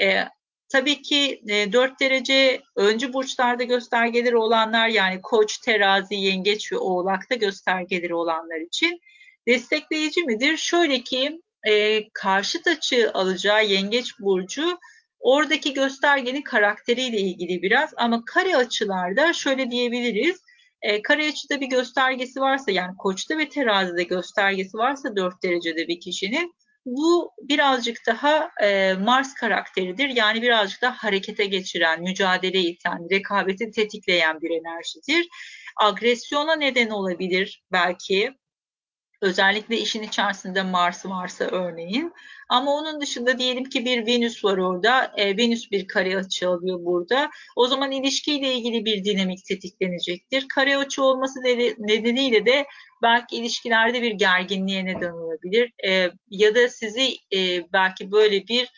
[SPEAKER 1] E, tabii ki e, 4 derece öncü burçlarda göstergeleri olanlar yani koç, terazi, yengeç ve oğlakta göstergeleri olanlar için destekleyici midir? Şöyle ki e, karşıt açı alacağı yengeç burcu oradaki göstergenin karakteriyle ilgili biraz ama kare açılarda şöyle diyebiliriz. E, kare açıda bir göstergesi varsa yani koçta ve terazide göstergesi varsa 4 derecede bir kişinin bu birazcık daha e, Mars karakteridir. Yani birazcık daha harekete geçiren, mücadele iten, rekabeti tetikleyen bir enerjidir. Agresyona neden olabilir belki. Özellikle işin içerisinde Mars varsa örneğin. Ama onun dışında diyelim ki bir Venüs var orada. E, Venüs bir kare açı alıyor burada. O zaman ilişkiyle ilgili bir dinamik tetiklenecektir. Kare açı olması nedeniyle de belki ilişkilerde bir gerginliğe neden olabilir. E, ya da sizi e, belki böyle bir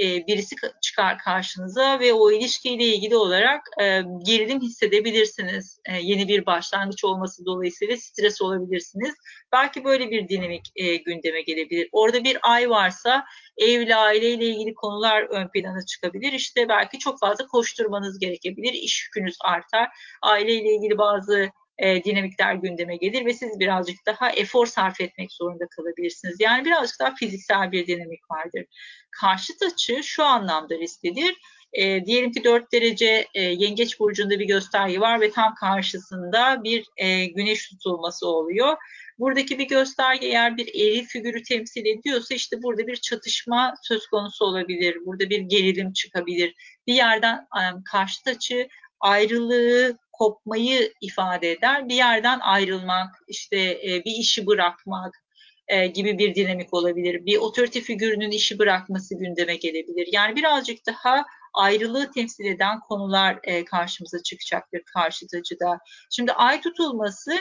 [SPEAKER 1] e, birisi çıkar karşınıza ve o ilişkiyle ilgili olarak e, gerilim hissedebilirsiniz. E, yeni bir başlangıç olması dolayısıyla stres olabilirsiniz. Belki böyle bir dinamik e, gündeme gelebilir. Orada bir ay varsa evle, aileyle ilgili konular ön plana çıkabilir. İşte belki çok fazla koşturmanız gerekebilir. İş yükünüz artar. Aileyle ilgili bazı e, dinamikler gündeme gelir ve siz birazcık daha efor sarf etmek zorunda kalabilirsiniz. Yani birazcık daha fiziksel bir dinamik vardır. Karşıt açı şu anlamda risklidir. E, diyelim ki 4 derece e, yengeç burcunda bir gösterge var ve tam karşısında bir e, güneş tutulması oluyor. Buradaki bir gösterge eğer bir eril figürü temsil ediyorsa işte burada bir çatışma söz konusu olabilir. Burada bir gerilim çıkabilir. Bir yerden e, karşıt açı ayrılığı, kopmayı ifade eder. Bir yerden ayrılmak, işte e, bir işi bırakmak, e, gibi bir dinamik olabilir. Bir otorite figürünün işi bırakması gündeme gelebilir. Yani birazcık daha ayrılığı temsil eden konular e, karşımıza çıkacaktır karşıtıcıda. Şimdi ay tutulması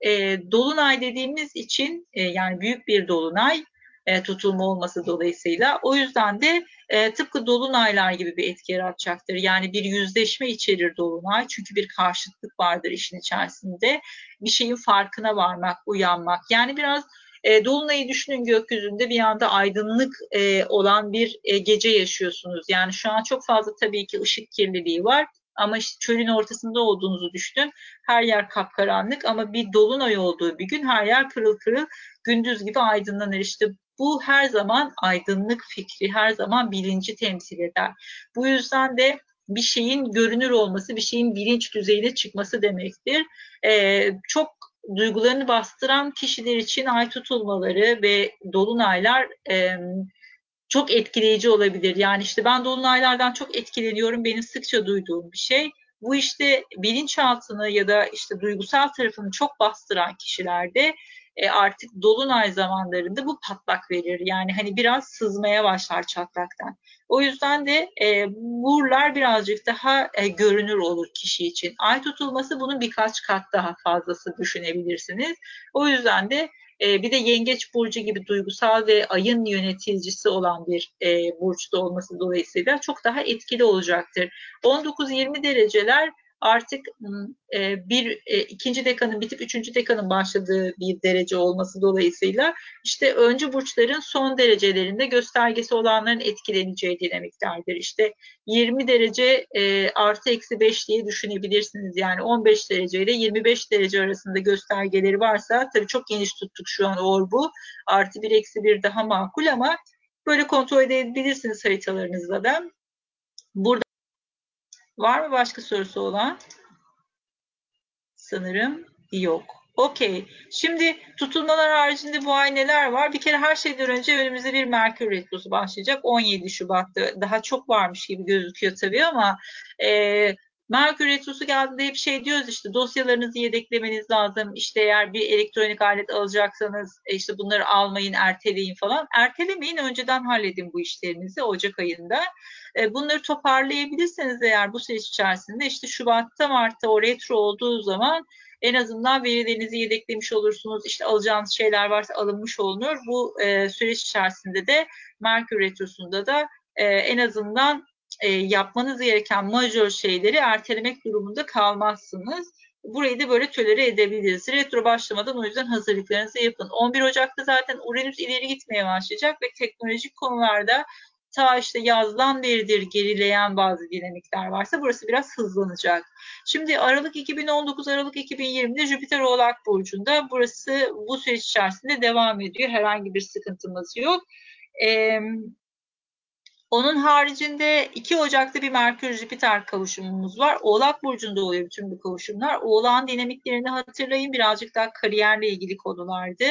[SPEAKER 1] e, dolunay dediğimiz için e, yani büyük bir dolunay e, tutulma olması dolayısıyla o yüzden de e, tıpkı dolunaylar gibi bir etki yaratacaktır. Yani bir yüzleşme içerir dolunay çünkü bir karşıtlık vardır işin içerisinde. Bir şeyin farkına varmak, uyanmak. Yani biraz e, Dolunay'ı düşünün gökyüzünde bir anda aydınlık olan bir gece yaşıyorsunuz. Yani şu an çok fazla tabii ki ışık kirliliği var. Ama işte çölün ortasında olduğunuzu düşünün. Her yer kapkaranlık ama bir dolunay olduğu bir gün her yer pırıl pırıl gündüz gibi aydınlanır. İşte bu her zaman aydınlık fikri, her zaman bilinci temsil eder. Bu yüzden de bir şeyin görünür olması, bir şeyin bilinç düzeyine çıkması demektir. Ee, çok duygularını bastıran kişiler için ay tutulmaları ve dolunaylar e, çok etkileyici olabilir. Yani işte ben dolunaylardan çok etkileniyorum. Benim sıkça duyduğum bir şey. Bu işte bilinçaltını ya da işte duygusal tarafını çok bastıran kişilerde e, artık dolunay zamanlarında bu patlak verir. Yani hani biraz sızmaya başlar çatlaktan. O yüzden de e, burlar birazcık daha e, görünür olur kişi için. Ay tutulması bunun birkaç kat daha fazlası düşünebilirsiniz. O yüzden de e, bir de yengeç burcu gibi duygusal ve ayın yöneticisi olan bir e, burçta olması dolayısıyla çok daha etkili olacaktır. 19-20 dereceler artık e, bir e, ikinci dekanın bitip üçüncü dekanın başladığı bir derece olması dolayısıyla işte öncü burçların son derecelerinde göstergesi olanların etkileneceği dinamiklerdir. İşte 20 derece e, artı eksi 5 diye düşünebilirsiniz. Yani 15 derece ile 25 derece arasında göstergeleri varsa tabii çok geniş tuttuk şu an orbu. Artı bir eksi bir daha makul ama böyle kontrol edebilirsiniz haritalarınızda da. Burada Var mı başka sorusu olan? Sanırım yok. Okey. Şimdi tutulmalar haricinde bu ay neler var? Bir kere her şeyden önce önümüzde bir Merkür Retrosu başlayacak. 17 Şubat'ta. Daha çok varmış gibi gözüküyor tabii ama e, Merkür Retrosu geldiğinde hep şey diyoruz işte dosyalarınızı yedeklemeniz lazım. İşte eğer bir elektronik alet alacaksanız e, işte bunları almayın, erteleyin falan. Ertelemeyin, önceden halledin bu işlerinizi Ocak ayında. E, bunları toparlayabilirseniz eğer bu süreç içerisinde işte Şubat'ta, Mart'ta o retro olduğu zaman en azından verilerinizi yedeklemiş olursunuz. İşte alacağınız şeyler varsa alınmış olunur. Bu e, süreç içerisinde de Merkür Retrosu'nda da en azından e, yapmanız gereken majör şeyleri ertelemek durumunda kalmazsınız. Burayı da böyle tölere edebiliriz. Retro başlamadan o yüzden hazırlıklarınızı yapın. 11 Ocak'ta zaten Uranüs ileri gitmeye başlayacak ve teknolojik konularda ta işte yazdan beridir gerileyen bazı dinamikler varsa burası biraz hızlanacak. Şimdi Aralık 2019, Aralık 2020'de Jüpiter Oğlak Burcu'nda burası bu süreç içerisinde devam ediyor. Herhangi bir sıkıntımız yok. Ee, onun haricinde 2 Ocak'ta bir Merkür-Jüpiter kavuşumumuz var. Oğlak Burcu'nda oluyor bütün bu kavuşumlar. Oğlak'ın dinamiklerini hatırlayın birazcık daha kariyerle ilgili konulardı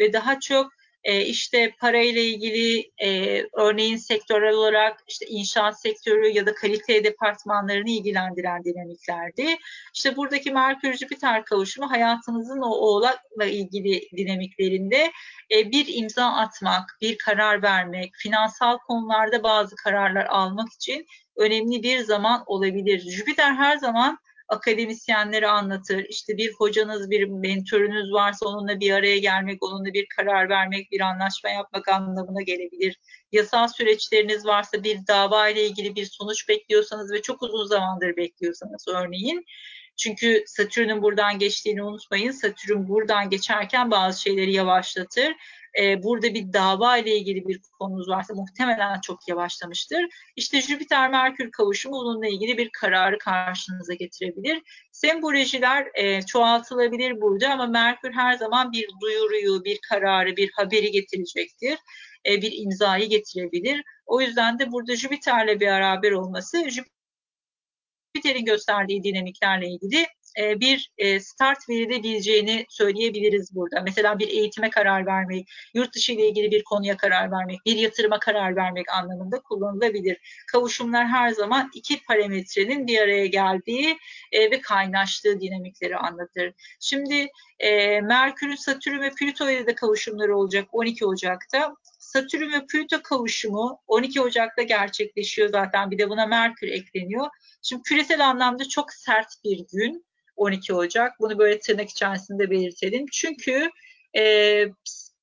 [SPEAKER 1] ve daha çok e, işte parayla ilgili e, örneğin sektörel olarak işte inşaat sektörü ya da kalite departmanlarını ilgilendiren dinamiklerdi. İşte buradaki Merkür Jüpiter kavuşumu hayatınızın o oğlakla ilgili dinamiklerinde e, bir imza atmak, bir karar vermek, finansal konularda bazı kararlar almak için önemli bir zaman olabilir. Jüpiter her zaman akademisyenleri anlatır. İşte bir hocanız, bir mentörünüz varsa onunla bir araya gelmek, onunla bir karar vermek, bir anlaşma yapmak anlamına gelebilir. Yasal süreçleriniz varsa bir dava ile ilgili bir sonuç bekliyorsanız ve çok uzun zamandır bekliyorsanız örneğin çünkü Satürn'ün buradan geçtiğini unutmayın. Satürn buradan geçerken bazı şeyleri yavaşlatır. Ee, burada bir dava ile ilgili bir konunuz varsa muhtemelen çok yavaşlamıştır. İşte Jüpiter-Merkür kavuşumu bununla ilgili bir kararı karşınıza getirebilir. Sembolojiler e, çoğaltılabilir burada ama Merkür her zaman bir duyuruyu, bir kararı, bir haberi getirecektir. E, bir imzayı getirebilir. O yüzden de burada Jüpiter'le beraber olması Jüpiter Jüpiter'in gösterdiği dinamiklerle ilgili e, bir e, start verilebileceğini söyleyebiliriz burada. Mesela bir eğitime karar vermek, yurt dışı ile ilgili bir konuya karar vermek, bir yatırıma karar vermek anlamında kullanılabilir. Kavuşumlar her zaman iki parametrenin bir araya geldiği e, ve kaynaştığı dinamikleri anlatır. Şimdi Merkür'ün Satürn ve Plüto ile de kavuşumları olacak 12 Ocak'ta. Satürn ve Plüto kavuşumu 12 Ocak'ta gerçekleşiyor zaten. Bir de buna Merkür ekleniyor. Şimdi küresel anlamda çok sert bir gün 12 Ocak. Bunu böyle tırnak içerisinde belirtelim. Çünkü e,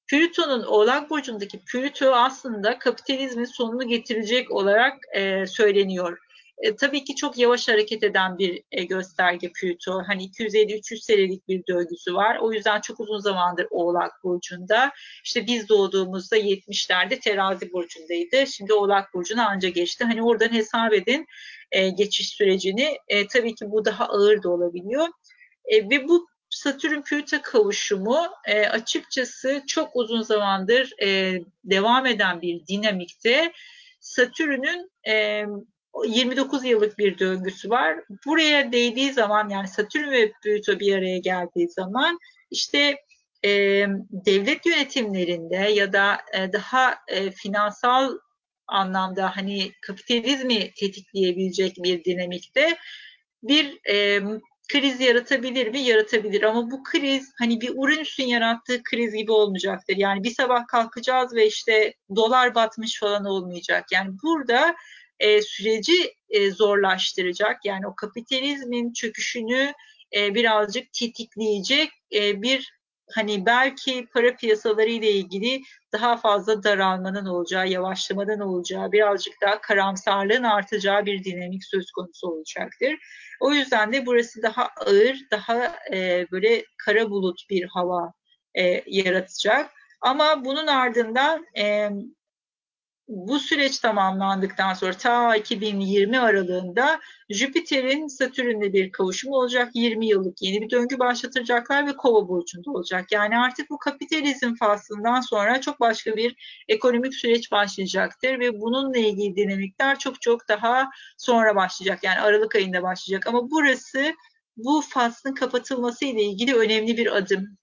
[SPEAKER 1] Plüton'un Oğlak Burcu'ndaki Plüto aslında kapitalizmin sonunu getirecek olarak e, söyleniyor. E, tabii ki çok yavaş hareket eden bir e, gösterge Plüto. Hani 250-300 senelik bir döngüsü var. O yüzden çok uzun zamandır Oğlak Burcu'nda. İşte biz doğduğumuzda 70'lerde Terazi Burcu'ndaydı. Şimdi Oğlak Burcu'na anca geçti. Hani oradan hesap edin e, geçiş sürecini. E, tabii ki bu daha ağır da olabiliyor. E, ve bu Satürn Plüto kavuşumu e, açıkçası çok uzun zamandır e, devam eden bir dinamikte. Satürn'ün e, 29 yıllık bir döngüsü var. Buraya değdiği zaman yani Satürn ve Plüto bir araya geldiği zaman işte e, devlet yönetimlerinde ya da e, daha e, finansal anlamda hani kapitalizmi tetikleyebilecek bir dinamikte bir e, kriz yaratabilir mi? Yaratabilir ama bu kriz hani bir Uranüs'ün yarattığı kriz gibi olmayacaktır. Yani bir sabah kalkacağız ve işte dolar batmış falan olmayacak. Yani burada e, süreci e, zorlaştıracak. Yani o kapitalizmin çöküşünü e, birazcık tetikleyecek e, bir hani belki para piyasaları ile ilgili daha fazla daralmanın olacağı, yavaşlamadan olacağı, birazcık daha karamsarlığın artacağı bir dinamik söz konusu olacaktır. O yüzden de burası daha ağır, daha e, böyle kara bulut bir hava e, yaratacak. Ama bunun ardından e, bu süreç tamamlandıktan sonra ta 2020 aralığında Jüpiter'in Satürn'le bir kavuşum olacak. 20 yıllık yeni bir döngü başlatacaklar ve Kova burcunda olacak. Yani artık bu kapitalizm faslından sonra çok başka bir ekonomik süreç başlayacaktır ve bununla ilgili dinamikler çok çok daha sonra başlayacak. Yani Aralık ayında başlayacak. Ama burası bu faslın kapatılması ile ilgili önemli bir adım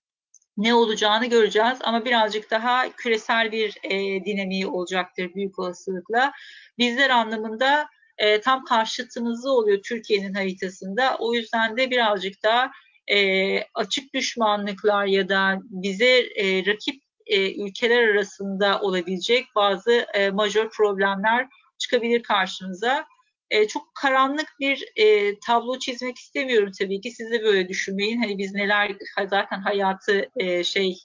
[SPEAKER 1] ne olacağını göreceğiz ama birazcık daha küresel bir e, dinamiği olacaktır büyük olasılıkla. Bizler anlamında e, tam karşıtımızda oluyor Türkiye'nin haritasında. O yüzden de birazcık daha e, açık düşmanlıklar ya da bize e, rakip e, ülkeler arasında olabilecek bazı e, majör problemler çıkabilir karşımıza. E, çok karanlık bir e, tablo çizmek istemiyorum tabii ki. Siz de böyle düşünmeyin. Hani biz neler zaten hayatı e, şey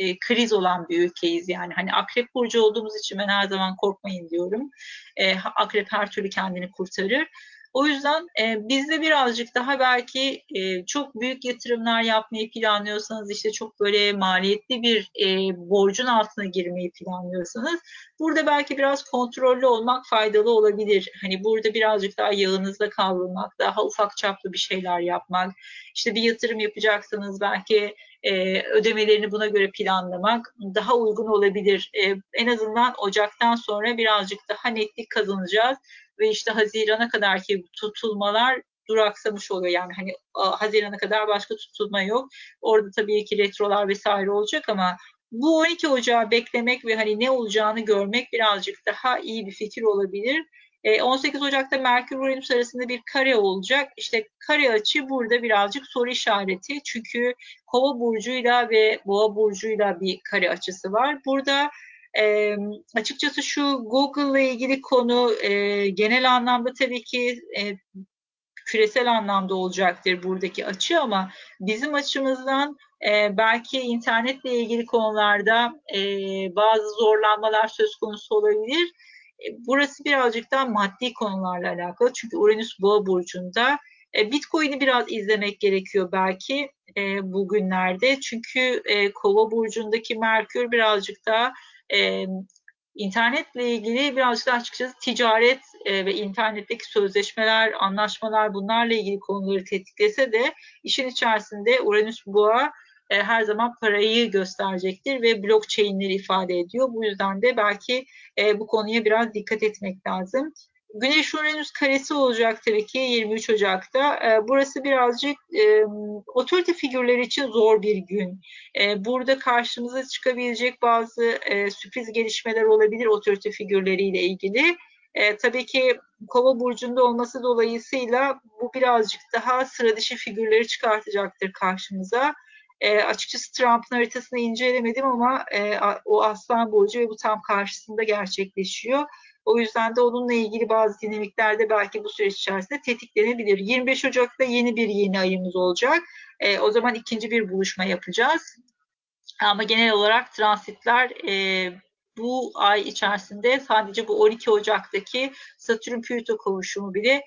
[SPEAKER 1] e, kriz olan bir ülkeyiz yani. Hani akrep burcu olduğumuz için ben her zaman korkmayın diyorum. E, akrep her türlü kendini kurtarır. O yüzden e, bizde birazcık daha belki e, çok büyük yatırımlar yapmayı planlıyorsanız işte çok böyle maliyetli bir e, borcun altına girmeyi planlıyorsanız burada belki biraz kontrollü olmak faydalı olabilir. Hani burada birazcık daha yağınızda kavrulmak, daha ufak çaplı bir şeyler yapmak, işte bir yatırım yapacaksanız belki e, ödemelerini buna göre planlamak daha uygun olabilir. E, en azından Ocak'tan sonra birazcık daha netlik kazanacağız ve işte Haziran'a kadar ki tutulmalar duraksamış oluyor. Yani hani Haziran'a kadar başka tutulma yok. Orada tabii ki retrolar vesaire olacak ama bu 12 Ocağı beklemek ve hani ne olacağını görmek birazcık daha iyi bir fikir olabilir. 18 Ocak'ta Merkür Uranüs arasında bir kare olacak. İşte kare açı burada birazcık soru işareti. Çünkü Kova burcuyla ve Boğa burcuyla bir kare açısı var. Burada e, açıkçası şu Google ile ilgili konu e, genel anlamda tabii ki e, küresel anlamda olacaktır buradaki açı ama bizim açımızdan e, belki internetle ilgili konularda e, bazı zorlanmalar söz konusu olabilir. E, burası birazcık daha maddi konularla alakalı çünkü Uranüs Boğa burcunda. E, Bitcoin'i biraz izlemek gerekiyor belki e, bugünlerde çünkü e, Kova burcundaki Merkür birazcık daha e, internetle ilgili birazcık daha açıkçası ticaret e, ve internetteki sözleşmeler, anlaşmalar bunlarla ilgili konuları tetiklese de işin içerisinde Uranüs Boğa e, her zaman parayı gösterecektir ve blockchain'leri ifade ediyor. Bu yüzden de belki e, bu konuya biraz dikkat etmek lazım. Güneş Uranüs karesi olacak tabii ki 23 Ocak'ta. E, burası birazcık e, otorite figürleri için zor bir gün. E, burada karşımıza çıkabilecek bazı e, sürpriz gelişmeler olabilir otorite figürleriyle ilgili. E, tabii ki Kova burcunda olması dolayısıyla bu birazcık daha sıra dışı figürleri çıkartacaktır karşımıza. E, açıkçası Trump'ın haritasını incelemedim ama e, o Aslan Burcu ve bu tam karşısında gerçekleşiyor. O yüzden de onunla ilgili bazı dinamiklerde belki bu süreç içerisinde tetiklenebilir. 25 Ocak'ta yeni bir yeni ayımız olacak. E, o zaman ikinci bir buluşma yapacağız. Ama genel olarak transitler e, bu ay içerisinde sadece bu 12 Ocak'taki Satürn-Plüto kavuşumu bile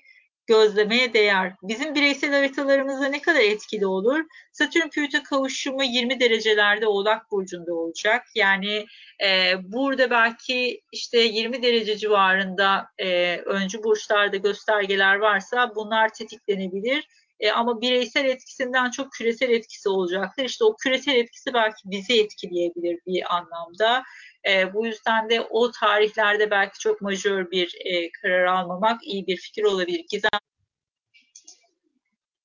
[SPEAKER 1] gözlemeye değer. Bizim bireysel haritalarımızda ne kadar etkili olur? Satürn Plüto kavuşumu 20 derecelerde Oğlak burcunda olacak. Yani e, burada belki işte 20 derece civarında e, öncü burçlarda göstergeler varsa bunlar tetiklenebilir. E, ama bireysel etkisinden çok küresel etkisi olacaktır. İşte o küresel etkisi belki bizi etkileyebilir bir anlamda. E, bu yüzden de o tarihlerde belki çok majör bir e, karar almamak iyi bir fikir olabilir. Gizem